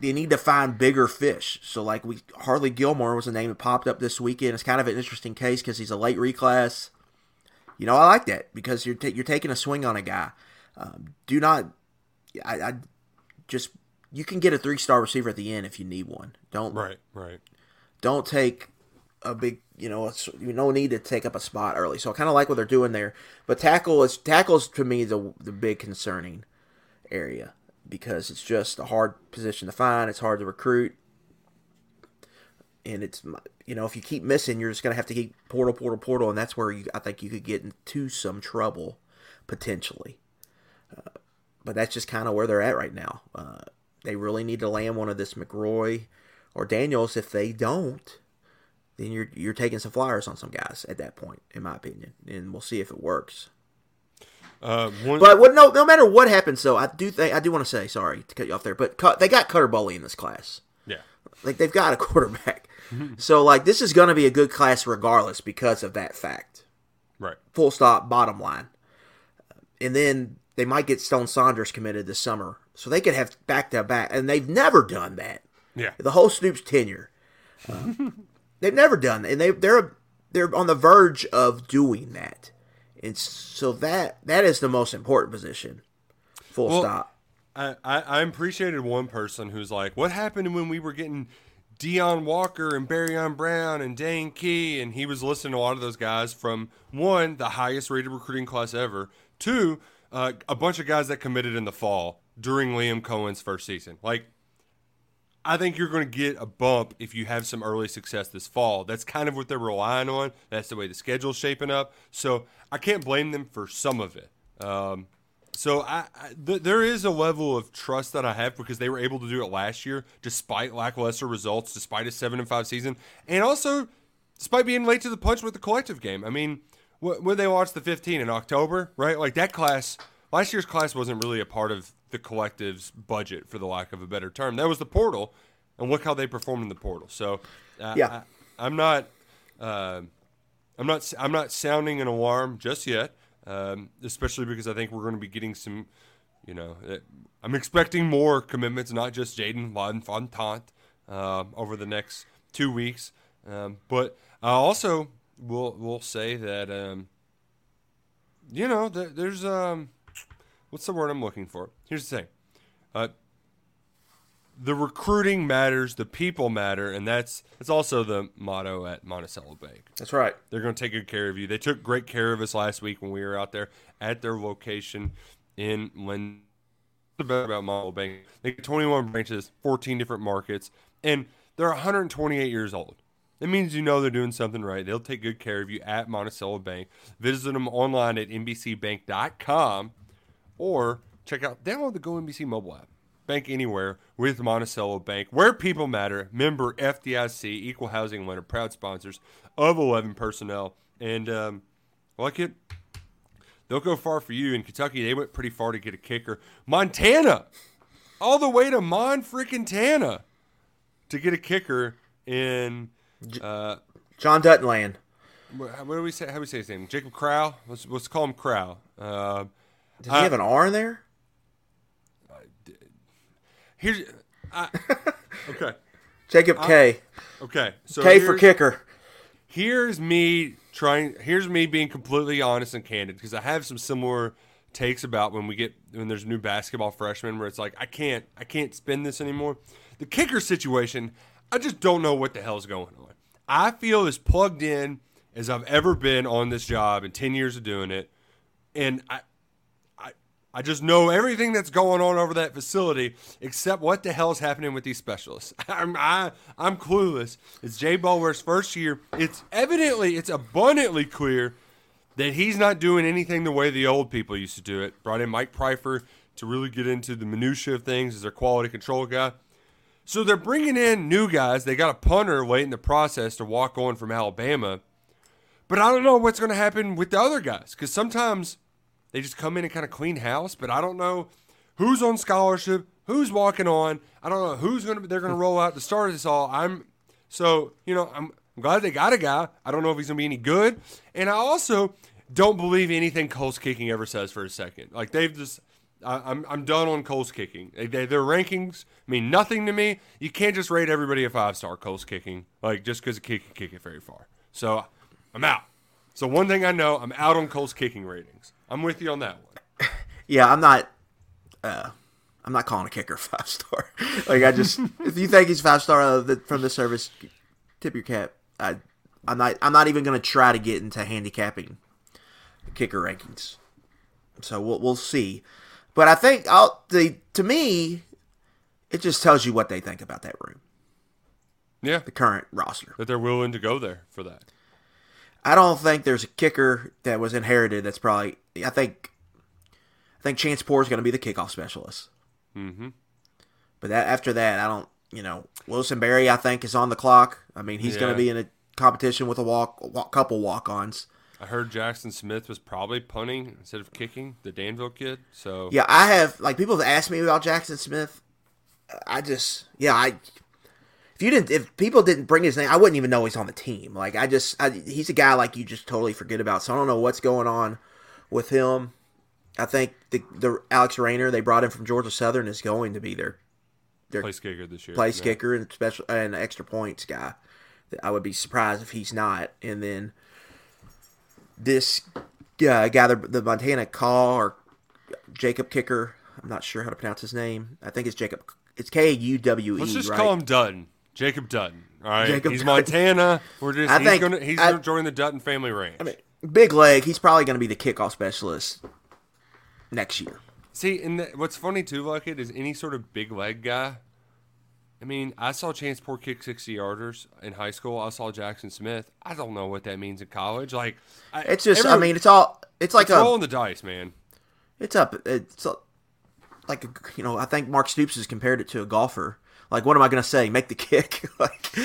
they need to find bigger fish. So like we Harley Gilmore was a name that popped up this weekend. It's kind of an interesting case because he's a late reclass. You know, I like that because you're ta- you're taking a swing on a guy. Um, do not, I, I just you can get a three star receiver at the end if you need one. Don't Right. Right. don't take a big you know you no need to take up a spot early. So I kind of like what they're doing there. But tackle is tackles to me the the big concerning area because it's just a hard position to find. It's hard to recruit, and it's you know if you keep missing, you're just gonna have to keep portal, portal, portal, and that's where you, I think you could get into some trouble potentially. Uh, but that's just kind of where they're at right now. Uh, they really need to land one of this McRoy or Daniels. If they don't, then you're you're taking some flyers on some guys at that point, in my opinion, and we'll see if it works. Uh, one, But what, no, no matter what happens, though, I do think I do want to say sorry to cut you off there, but cut, they got Cutter Boley in this class. yeah. Like they've got a quarterback, so like this is going to be a good class regardless because of that fact. Right. Full stop. Bottom line. And then they might get Stone Saunders committed this summer, so they could have back to back, and they've never done that. Yeah. The whole Stoops tenure, uh, they've never done that, and they they're they're on the verge of doing that, and so that that is the most important position. Full Well, stop. I, I, I appreciated one person who's like, what happened when we were getting Deone Walker and Barion Brown and Dane Key? And he was listening to a lot of those guys from one, the highest rated recruiting class ever, two, uh, a bunch of guys that committed in the fall during Liam Coen's first season. Like, I think you're going to get a bump if you have some early success this fall. That's kind of what they're relying on. That's the way the schedule's shaping up. So I can't blame them for some of it. Um, so I, I th- there is a level of trust that I have because they were able to do it last year despite lackluster results, despite a seven and five season, and also despite being late to the punch with the collective game. I mean, wh- when they launched the 15 in October, right? Like that class, last year's class wasn't really a part of the collective's budget, for the lack of a better term. That was the portal, and look how they performed in the portal. So, uh, Yeah. I, I'm not. Uh, I'm not. I'm not sounding an alarm just yet, um, especially because I think we're going to be getting some. You know, uh, I'm expecting more commitments, not just Jaden Fontant, uh, over the next two weeks. Um, but I also will will say that um, you know there, there's um, what's the word I'm looking for? Here's the thing. Uh, the recruiting matters, the people matter, and that's that's also the motto at Monticello Bank. That's right. They're going to take good care of you. They took great care of us last week when we were out there at their location in Lynn. The best about Monticello Bank, they got 21 branches, 14 different markets, and they're 128 years old. It means you know they're doing something right. They'll take good care of you at Monticello Bank. Visit them online at mbcbank.com or check out download the Go MBC mobile app. Bank anywhere with Monticello Bank, where people matter. Member FDIC, equal housing lender, proud sponsors of 11 personnel. And um, like it, they'll go far for you. In Kentucky, they went pretty far to get a kicker. Montana, all the way to Mon freaking Tana to get a kicker in. Uh, John Duttonland. what what do we say? How do we say his name? Jacob Crow. Let's, let's call him Crow. Uh, Does he have an R in there? Here's. I, okay. Jacob K. Okay. So K for kicker. here's me trying here's me being completely honest and candid because I have some similar takes about when we get when there's new basketball freshmen where it's like I can't I can't spin this anymore. The kicker situation, I just don't know what the hell's going on. I feel as plugged in as I've ever been on this job in 10 years of doing it and I I I just know everything that's going on over that facility, except what the hell is happening with these specialists. I'm I, I'm clueless. It's Jay Boulware's first year. It's evidently, it's abundantly clear that he's not doing anything the way the old people used to do it. Brought in Mike Pryfor to really get into the minutia of things as their quality control guy. So they're bringing in new guys. They got a punter late in the process to walk on from Alabama. But I don't know what's going to happen with the other guys because sometimes they just come in and kind of clean house. But I don't know who's on scholarship, who's walking on. I don't know who's going to. They're going to roll out to start this all. I'm so you know I'm, glad they got a guy. I don't know if he's going to be any good, and I also don't believe anything Kohl's Kicking ever says for a second. Like they've just. I, I'm I'm done on Kohl's Kicking. They, they, their rankings mean nothing to me. You can't just rate everybody a five star Kohl's Kicking like just because a kick can kick it very far. So I'm out. So one thing I know, I'm out on Kohl's Kicking ratings. I'm with you on that one. Yeah, I'm not. Uh, I'm not calling a kicker five star. like I just, if you think he's five star uh, the, from the service, tip your cap. I, I'm not. I'm not even going to try to get into handicapping kicker rankings. So we'll we'll see. But I think I'll the to me, it just tells you what they think about that room, Yeah, the current roster. that they're willing to go there for that. I don't think there's a kicker that was inherited. That's probably. I think. I think Chance Poore is going to be the kickoff specialist. Mm-hmm. But that after that, I don't. You know, Wilson Berry, I think, is on the clock. I mean, he's going to be in a competition with a walk, walk couple walk-ons. I heard Jackson Smith was probably punting instead of kicking the Danville kid. So Yeah, I have like people have asked me about Jackson Smith. I just, yeah, I. If you didn't, if people didn't bring his name, I wouldn't even know he's on the team. Like I just, I, he's a guy like you just totally forget about. So I don't know what's going on with him. I think the the Alex Raynor they brought in from Georgia Southern is going to be their their place kicker this year. place Yeah. kicker and special and extra points guy. I would be surprised if he's not. And then this uh, guy, the, the Montana Call or Jacob Kicker. I'm not sure how to pronounce his name. I think it's Jacob. It's K U W E. Let's just right? call him Dutton. Jacob Dutton. All right. Jacob he's Dutton. Montana. We're just I he's think- gonna he's I- gonna join the Dutton family ranch. I mean, big leg. He's probably going to be the kickoff specialist next year. See, and the, what's funny too, Luckett, is any sort of big leg guy. I mean, I saw Chance Poore kick sixty yarders in high school. I saw Jackson Smith. I don't know what that means in college. Like, I, It's just. I mean, it's all. It's like it's a. rolling the dice, man. It's up. It's like you know. I think Mark Stoops has compared it to a golfer. Like, what am I going to say? Make the kick, like,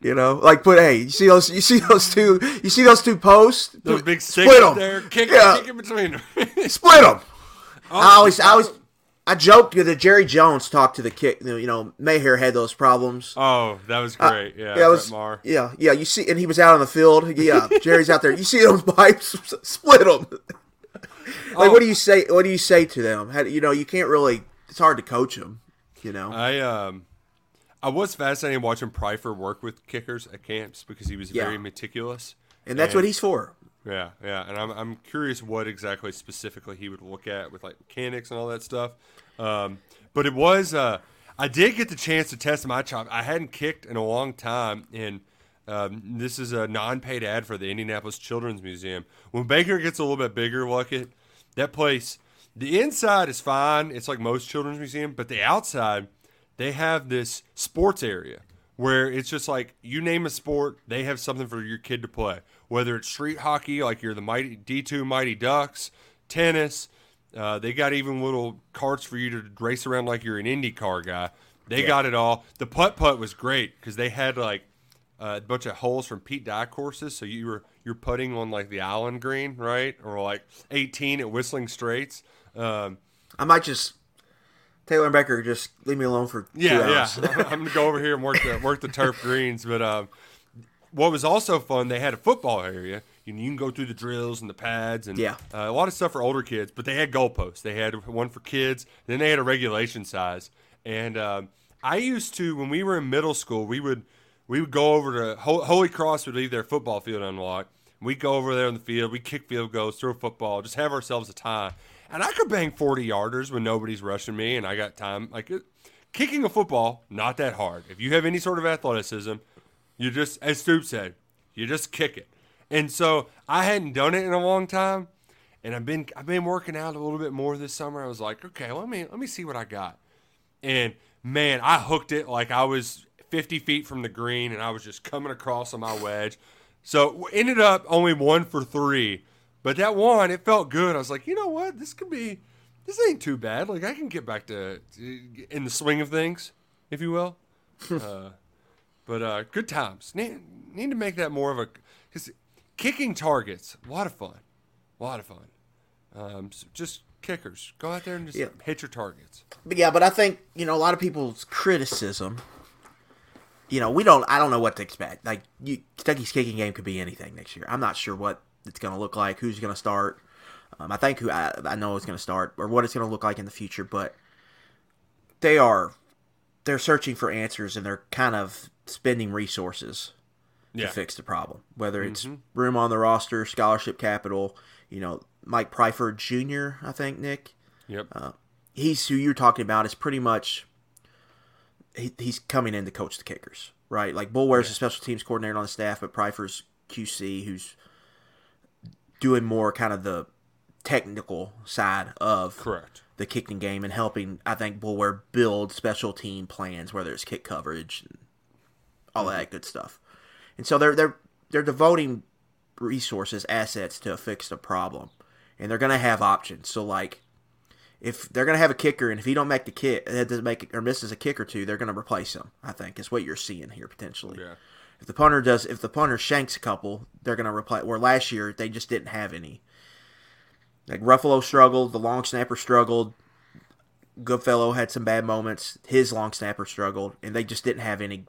you know, like put. Hey, you see those? You see those two? You see those two posts? Those big split them. there, kick, Yeah. kick in between them. Split them. Oh, I always, I always, I joked that Jerry Jones talked to the kick. You know, Maher had those problems. oh, that was great. yeah, yeah, was, yeah, yeah. You see, and he was out on the field. Yeah, Jerry's out there. You see those pipes? Split them. Like, Oh. what do you say? What do you say to them? How, you know, you can't really. It's hard to coach them. You know. I um, I was fascinated watching Pryfor work with kickers at camps because he was Yeah. very meticulous. and that's what he's for. Yeah, yeah, and I'm I'm curious what exactly specifically he would look at with like mechanics and all that stuff. Um, but it was uh, I did get the chance to test my chop. I hadn't kicked in a long time, and um, this is a non-paid ad for the Indianapolis Children's Museum. When Baker gets a little bit bigger, it that place. The inside is fine; it's like most children's museum, but the outside they have this sports area where it's just like you name a sport, they have something for your kid to play. Whether it's street hockey, like you're the mighty D2 Mighty Ducks, tennis, uh, they got even little carts for you to race around like you're an Indy car guy. They got it all. The putt putt was great because they had like a bunch of holes from Pete Dye courses, so you were you're putting on like the Island Green, right, or like 18 at Whistling Straits. Um, I might just Taylor and Becker just leave me alone for two Yeah, hours. yeah. I'm gonna go over here and work the work the turf greens. But um, what was also fun, they had a football area. You, you can go through the drills and the pads and Yeah. uh, a lot of stuff for older kids. But they had goalposts. They had one for kids. Then they had a regulation size. And um, I used to when we were in middle school, we would we would go over to Ho- Holy Cross would leave their football field unlocked. We'd go over there in the field. We'd kick field goals, throw football, just have ourselves a time. And I could bang 40 yarders when nobody's rushing me and I got time. Like kicking a football, not that hard. If you have any sort of athleticism, you just, as Stoop said, you just kick it. And so I hadn't done it in a long time. and I've been I've been working out a little bit more this summer. I was like, okay, let me let me see what I got. And man, I hooked it like I was 50 feet from the green, and I was just coming across on my wedge. So ended up only one for three, but that one it felt good. I was like, you know what, this could be this ain't too bad. Like I can get back to, in the swing of things, if you will. uh, but uh, good times. Need, need to make that more of a because kicking targets, a lot of fun, a lot of fun. Um, so just kickers, go out there and just Yeah. hit your targets. But yeah, but I think you know a lot of people's criticism. You know, we don't. I don't know what to expect. Like, you, Kentucky's kicking game could be anything next year. I'm not sure what it's going to look like. Who's going to start? Um, I think who I, I know is going to start, or what it's going to look like in the future. But they are they're searching for answers, and they're kind of spending resources Yeah, to fix the problem. Whether it's room on the roster, scholarship capital. You know, Mike Pryford Jr. I think Nick yep. Uh, he's who you're talking about is pretty much he, he's coming in to coach the kickers, right? Like Boulware's a special teams coordinator on the staff, but Pryfer's QC, who's doing more kind of the technical side of Correct. the kicking game and helping, I think, Bullware build special team plans, whether it's kick coverage and all mm-hmm. that good stuff. And so they're they're they're devoting resources, assets to fix the problem, and they're gonna have options. So like, if they're gonna have a kicker, and if he don't make the kick, uh, doesn't make or misses a kick or two, they're gonna replace him. I think is what you're seeing here potentially. Yeah. If the punter does, if the punter shanks a couple, they're gonna replace. Where last year they just didn't have any. Like Ruffalo struggled, the long snapper struggled. Goodfellow had some bad moments. His long snapper struggled, and they just didn't have any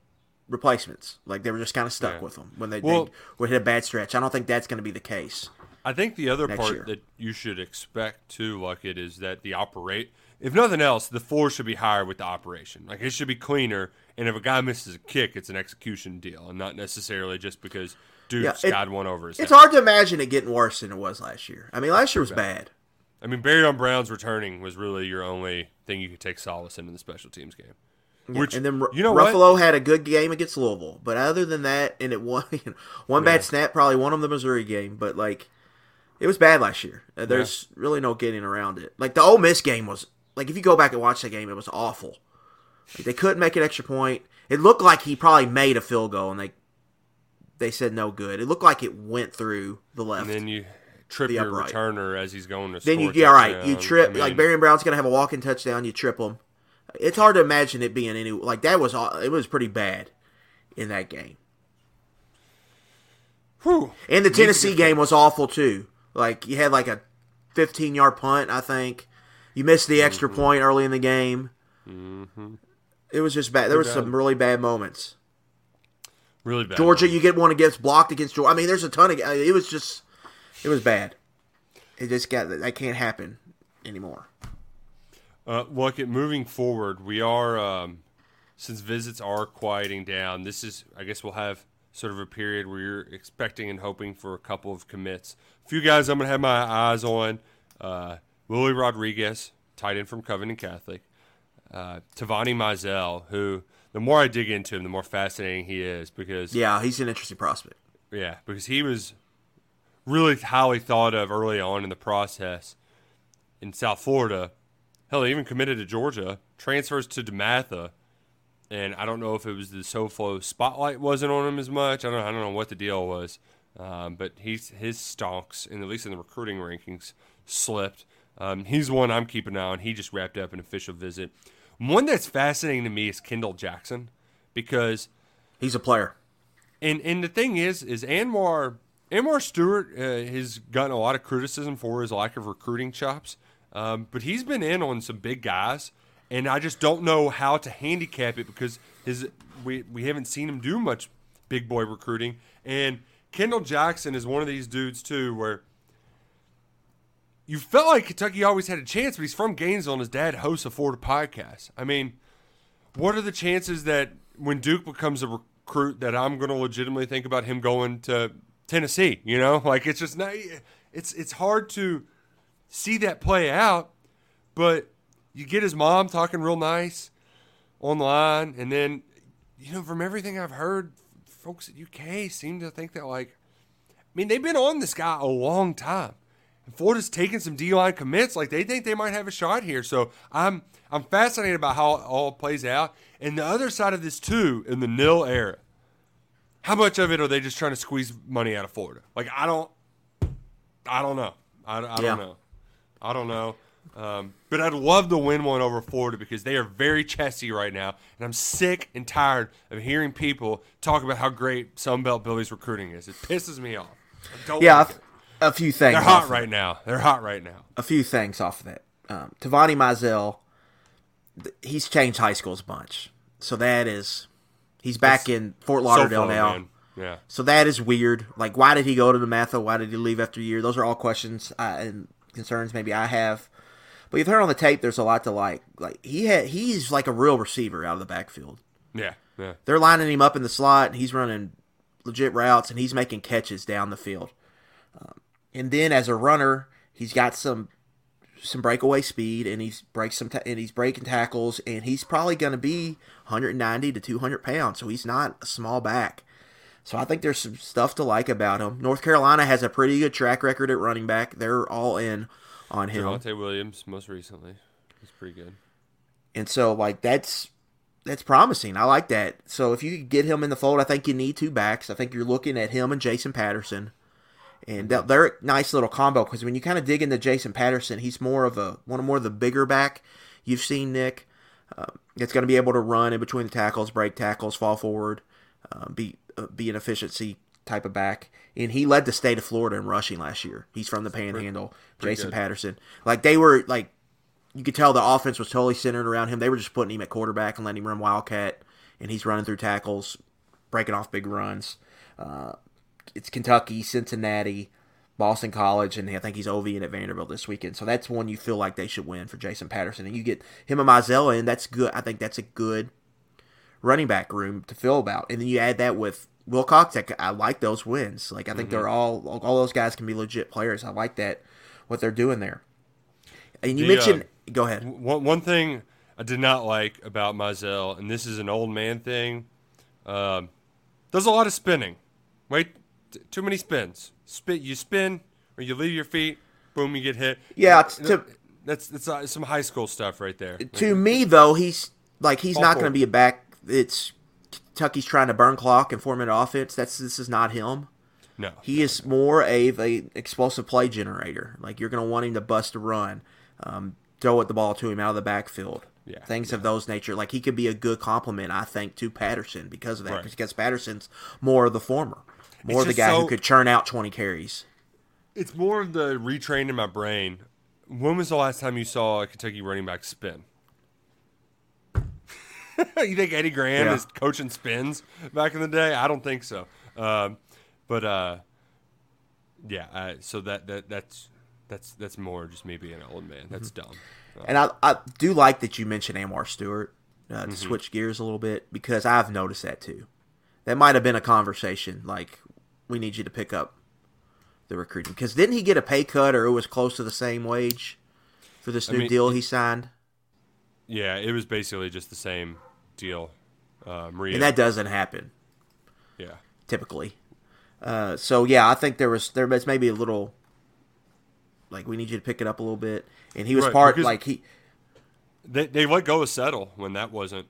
replacements. Like they were just kind of stuck Yeah. with them when they, Well- they would hit a bad stretch. I don't think that's going to be the case. I think the other part year. that you should expect too, like it is that the operate. If nothing else, the floor should be higher with the operation. Like it should be cleaner. And if a guy misses a kick, it's an execution deal, and not necessarily just because dude Yeah, skied one over his It's head. hard to imagine it getting worse than it was last year. I mean, last year was bad. I mean, Barion Brown's returning was really your only thing you could take solace in in the special teams game. Which and then you know what? Ruffalo had a good game against Louisville, but other than that, and it won you know, one Yeah. bad snap probably won them the Missouri game. But like, it was bad last year. Uh, There's really no getting around it. Like the Ole Miss game was like if you go back and watch that game, it was awful. Like, they couldn't make an extra point. It looked like he probably made a field goal, and they they said no good. It looked like it went through the left. And then you trip The your upright. returner as he's going to. Then you yeah right. You trip I mean, like Barry Brown's gonna have a walking touchdown. You trip him. It's hard to imagine it being any like that was aw- it was pretty bad in that game. whew. And the Tennessee game was awful too. Like you had like a 15 yard punt, I think. You missed the extra Mm-hmm. point early in the game. It was just bad. There was some really bad moments. really bad. Georgia, you get one against blocked against Georgia. I mean, there's a ton of. It was just, it was bad. It just got that can't happen anymore. Uh, look at moving forward. We are um, since visits are quieting down. This is, I guess, we'll have sort of a period where you're expecting and hoping for a couple of commits. A few guys I'm gonna have my eyes on. Uh, Willie Rodriguez, tight end from Covington Catholic. Uh, Tavani Mizell, who the more I dig into him, the more fascinating he is because Yeah, he's an interesting prospect. yeah, because he was really highly thought of early on in the process in South Florida. Hell, he even committed to Georgia, transfers to DeMatha, and I don't know if it was the SoFlo spotlight wasn't on him as much. I don't, I don't know what the deal was, um, but he's his stonks, and at least in the recruiting rankings, slipped. Um, he's one I'm keeping an eye on. He just wrapped up an official visit. One that's fascinating to me is Kendall Jackson because He's a player. and and the thing is, is Anwar Anwar Stewart uh, has gotten a lot of criticism for his lack of recruiting chops, um, but he's been in on some big guys, and I just don't know how to handicap it because his we we haven't seen him do much big boy recruiting, and Kendall Jackson is one of these dudes too where. You felt like Kentucky always had a chance, but he's from Gainesville and his dad hosts a Florida podcast. I mean, what are the chances that when Duke becomes a recruit that I'm going to legitimately think about him going to Tennessee? You know, like it's just not. It's it's hard to see that play out, but you get his mom talking real nice online, and then you know from everything I've heard, folks at UK seem to think that like, I mean they've been on this guy a long time. And Florida's taking some D line commits. Like they think they might have a shot here. So I'm I'm fascinated about how it all plays out. And the other side of this too, in the nil era, how much of it are they just trying to squeeze money out of Florida? Like I don't, I don't know. I, I don't Yeah. know. I don't know. Um, but I'd love to win one over Florida because they are very chessy right now, and I'm sick and tired of hearing people talk about how great Sunbelt Billy's recruiting is. It pisses me off. Yeah, like a, a few things. They're hot right now. They're hot right now. a few things off of that. Um, Tavani Mizell, th- he's changed high schools a bunch, so that is he's back in Fort Lauderdale SoFlo, now. man. Yeah. So that is weird. Like, why did he go to DeMatha? Why did he leave after a year? Those are all questions I, and concerns maybe I have. But you've heard on the tape, there's a lot to like. Like he had, he's like a real receiver out of the backfield. Yeah. Yeah. They're lining him up in the slot, and he's running legit routes, and he's making catches down the field. Um, and then as a runner, he's got some some breakaway speed, and he's breaks some ta- and he's breaking tackles, and he's probably going to be 190 to 200 pounds, so he's not a small back. So I think there's some stuff to like about him. North Carolina has a pretty good track record at running back. They're all in on him. Javonte Williams most recently. He's pretty good. And so like that's that's promising. I like that. So if you could get him in the fold, I think you need two backs. I think you're looking at him and Jason Patterson. And that- they're a nice little combo because when you kind of dig into Jason Patterson, he's more of a one of more of the bigger back you've seen Nick. Um, it's going to be able to run in between the tackles, break tackles, fall forward, uh, be uh, be an efficiency type of back. And he led the state of Florida in rushing last year. He's from the Panhandle. pretty Jason good. Patterson, like they were like you could tell the offense was totally centered around him. They were just putting him at quarterback and letting him run wildcat, and he's running through tackles, breaking off big runs. Uh, it's Kentucky, Cincinnati, Boston College, and I think he's OVing at Vanderbilt this weekend. So that's one you feel like they should win for Jason Patterson, and you get him and Mizell in. That's good. I think that's a good running back room to feel about, and then you add that with Wilcox. I, I like those wins. Like I think they're all all those guys can be legit players. I like that what they're doing there. And you The, uh, mentioned, go ahead. One one thing I did not like about Mizell, and this is an old man thing, um, does a lot of spinning. Wait, t- too many spins. Spit, you spin or you leave your feet. Boom, you get hit. Yeah, it's to- that's that's uh, some high school stuff right there. To me, though, he's like he's not going to be a back. It's Kentucky's trying to burn clock and form an offense. That's this is not him. no, He is more of a explosive play generator. Like you're going to want him to bust a run, um, throw it the ball to him out of the backfield. Yeah, things of those nature. Like he could be a good complement, I think, to Patterson because of that. Right. Because Patterson's more of the former, more of the guy so- who could churn out 20 carries. it's more of the retrain in my brain. When was the last time you saw a Kentucky running back spin? you think Eddie Gran Yeah. is coaching spins back in the day? I don't think so. Um, but uh, yeah, I, so that that that's that's that's more just me being an old man. That's Mm-hmm. dumb. Uh, And I, I do like that you mentioned Anwar Stewart uh, Mm-hmm. to switch gears a little bit because I've noticed that too. That might have been a conversation like we need you to pick up the recruiting because didn't he get a pay cut or it was close to the same wage for this I new mean, deal he signed? yeah, it was basically just the same deal. Uh, Maria, And that doesn't happen yeah, typically. Uh, so yeah, I think there was there was maybe a little like we need you to pick it up a little bit, and he was Right, part like he they they let go of Settle when that wasn't.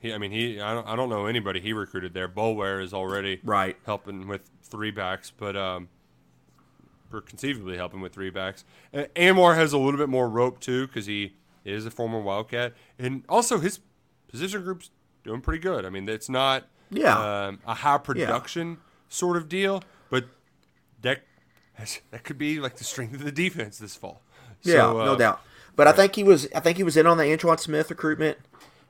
He, I mean, he I don't, I don't know anybody he recruited there. Boulware is already Right. helping with three backs, but um, or conceivably helping with three backs. Anwar has a little bit more rope too because he is a former Wildcat, and also his position group's doing pretty good. I mean, it's not Yeah. um, a high production sort of deal, but that that could be like the strength of the defense this fall. Yeah, So, no uh, doubt. But I think he was. I think he was in on the Antoine Smith recruitment.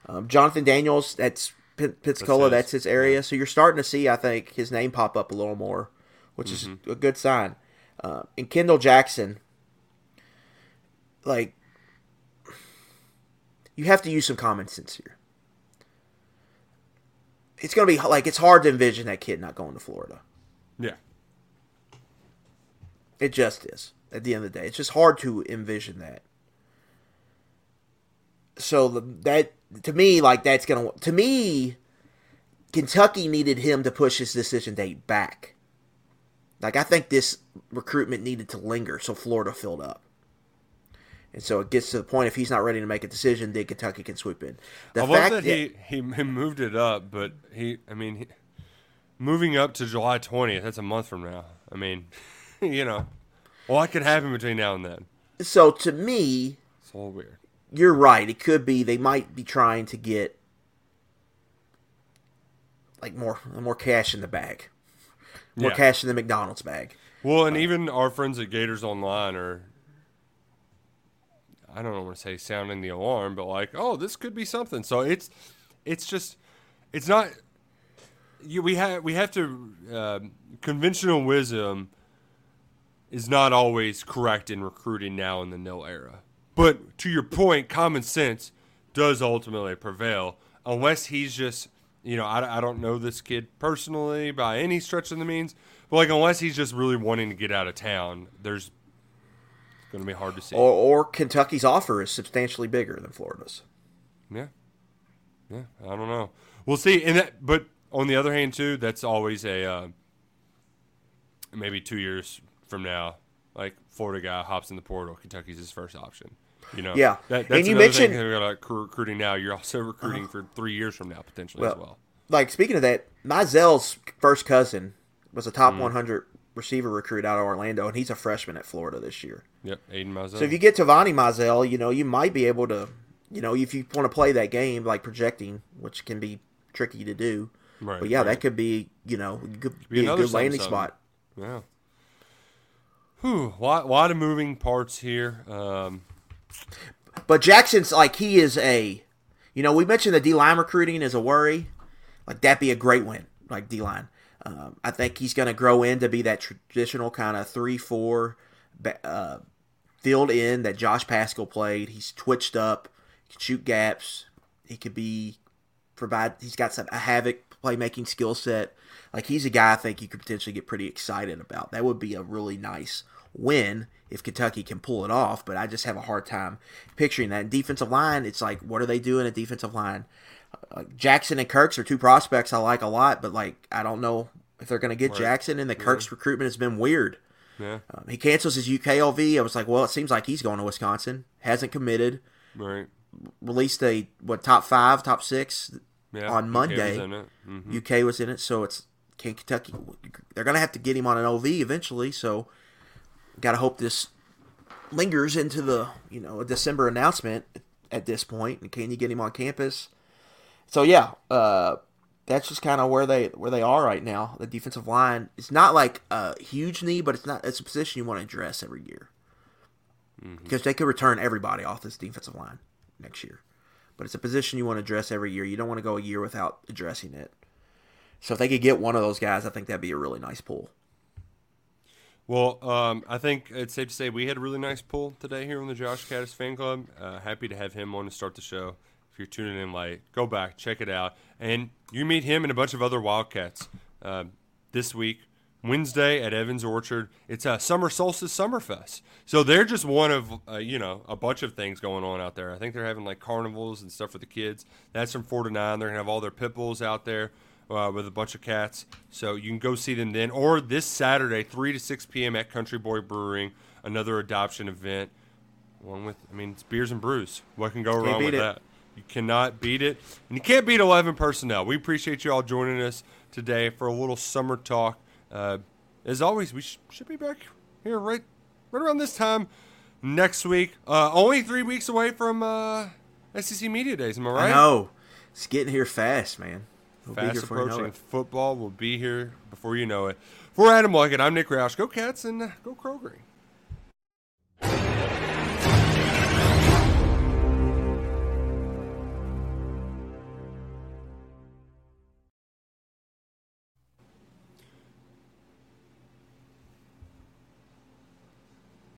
Um, Jonathan Daniels, that's P- Pensacola, That's that's his, his, area. So you're starting to see, I think, his name pop up a little more, which Mm-hmm. is a good sign. Uh, and Kendall Jackson, like, you have to use some common sense here. It's gonna be like it's hard to envision that kid not going to Florida. Yeah. It just is. At the end of the day, it's just hard to envision that. So the, that to me, like that's gonna to me, Kentucky needed him to push his decision date back. Like I think this recruitment needed to linger, so Florida filled up. And so it gets to the point if he's not ready to make a decision, then Kentucky can swoop in. The I love that he, he he moved it up, but he I mean he, moving up to July 20th, that's a month from now. I mean, you know, well, what could happen between now and then? So to me, It's a little weird. you're right. It could be they might be trying to get like more more cash in the bag, more Yeah. cash in the McDonald's bag. Well, and even our friends at Gators Online are, I don't want to say sounding the alarm, but like, oh, this could be something. So it's, it's just, it's not. You, we have we have to um conventional wisdom is not always correct in recruiting now in the nil era. But to your point, common sense does ultimately prevail unless he's just, you know, I, I don't know this kid personally by any stretch of the means, but like unless he's just really wanting to get out of town, there's going to be hard to see. Or, or Kentucky's offer is substantially bigger than Florida's. Yeah, yeah, I don't know. We'll see. And that, but on the other hand, too, that's always a uh, maybe two years from now, like Florida guy hops in the portal, Kentucky's his first option. You know, Yeah. That, And you mentioned- thing about recruiting now. You're also recruiting for three years from now potentially as well. Like speaking of that, Mizell's first cousin was a Mm. top 100 receiver recruit out of Orlando, and he's a freshman at Florida this year. Yep, Aiden Mizell. So if you get Tavani Mizell, you know you might be able to, you know, if you want to play that game like projecting, which can be tricky to do. Right, but yeah, right. that could be, you know, could be be, a good landing something, spot. Yeah. Whew, lot, lot of moving parts here. Um, But Jackson's like he is a, you know, we mentioned the D line recruiting is a worry. Like that'd be a great win, like D line. Um, I think he's going to grow into be that traditional kind of three four, ba- uh, field in that Josh Paschal played. He's twitched up, can shoot gaps. He could be provide. He's got some a havoc playmaking skill set. Like he's a guy I think you could potentially get pretty excited about. That would be a really nice win if Kentucky can pull it off. But I just have a hard time picturing that. Defensive line, it's like what are they doing at defensive line? Uh, Jackson and Kirks are two prospects I like a lot, but like I don't know if they're going to get Right. Jackson. And the Kirks recruitment has been weird. yeah, Um, he cancels his UKLV. I was like, well, it seems like he's going to Wisconsin. Hasn't committed. right. Released a what top five, top six Yeah, on UK Monday. was in it. Mhm. UK was in it, so it's can Kentucky. They're gonna have to get him on an OV eventually. So, gotta hope this lingers into the you know a December announcement at this point. And can you get him on campus? So yeah, uh, that's just kind of where they where they are right now. The defensive line it's not like a huge need, but it's not it's a position you want to address every year because they could return everybody off this defensive line next year. But it's a position you want to address every year. You don't want to go a year without addressing it. So if they could get one of those guys, I think that'd be a really nice pull. Well, um, I think it's safe to say we had a really nice pull today here on the Josh Kattus fan club. Uh, happy to have him on to start the show. If you're tuning in late, go back, check it out. And you meet him and a bunch of other Wildcats uh, this week, Wednesday at Evans Orchard. It's a Summer Solstice Summerfest. So they're just one of, uh, you know, a bunch of things going on out there. I think they're having like carnivals and stuff for the kids. That's from 4 to 9. They're going to have all their pit bulls out there uh, with a bunch of cats. So you can go see them then. Or this Saturday, 3 to 6 p.m. at Country Boy Brewing, another adoption event. One with, I mean, it's beers and brews. What can go wrong with it. that? You cannot beat it. And you can't beat 11 personnel. We appreciate you all joining us today for a little summer talk. Uh, as always, we sh- should be back here right, right around this time next week. Uh, only three weeks away from uh, SEC Media Days. Am I right? I know it's getting here fast, man. We'll be Fast here before you know approaching football will be here before you know it. For Adam Luckett, I'm Nick Roush. Go Cats and go Kroger.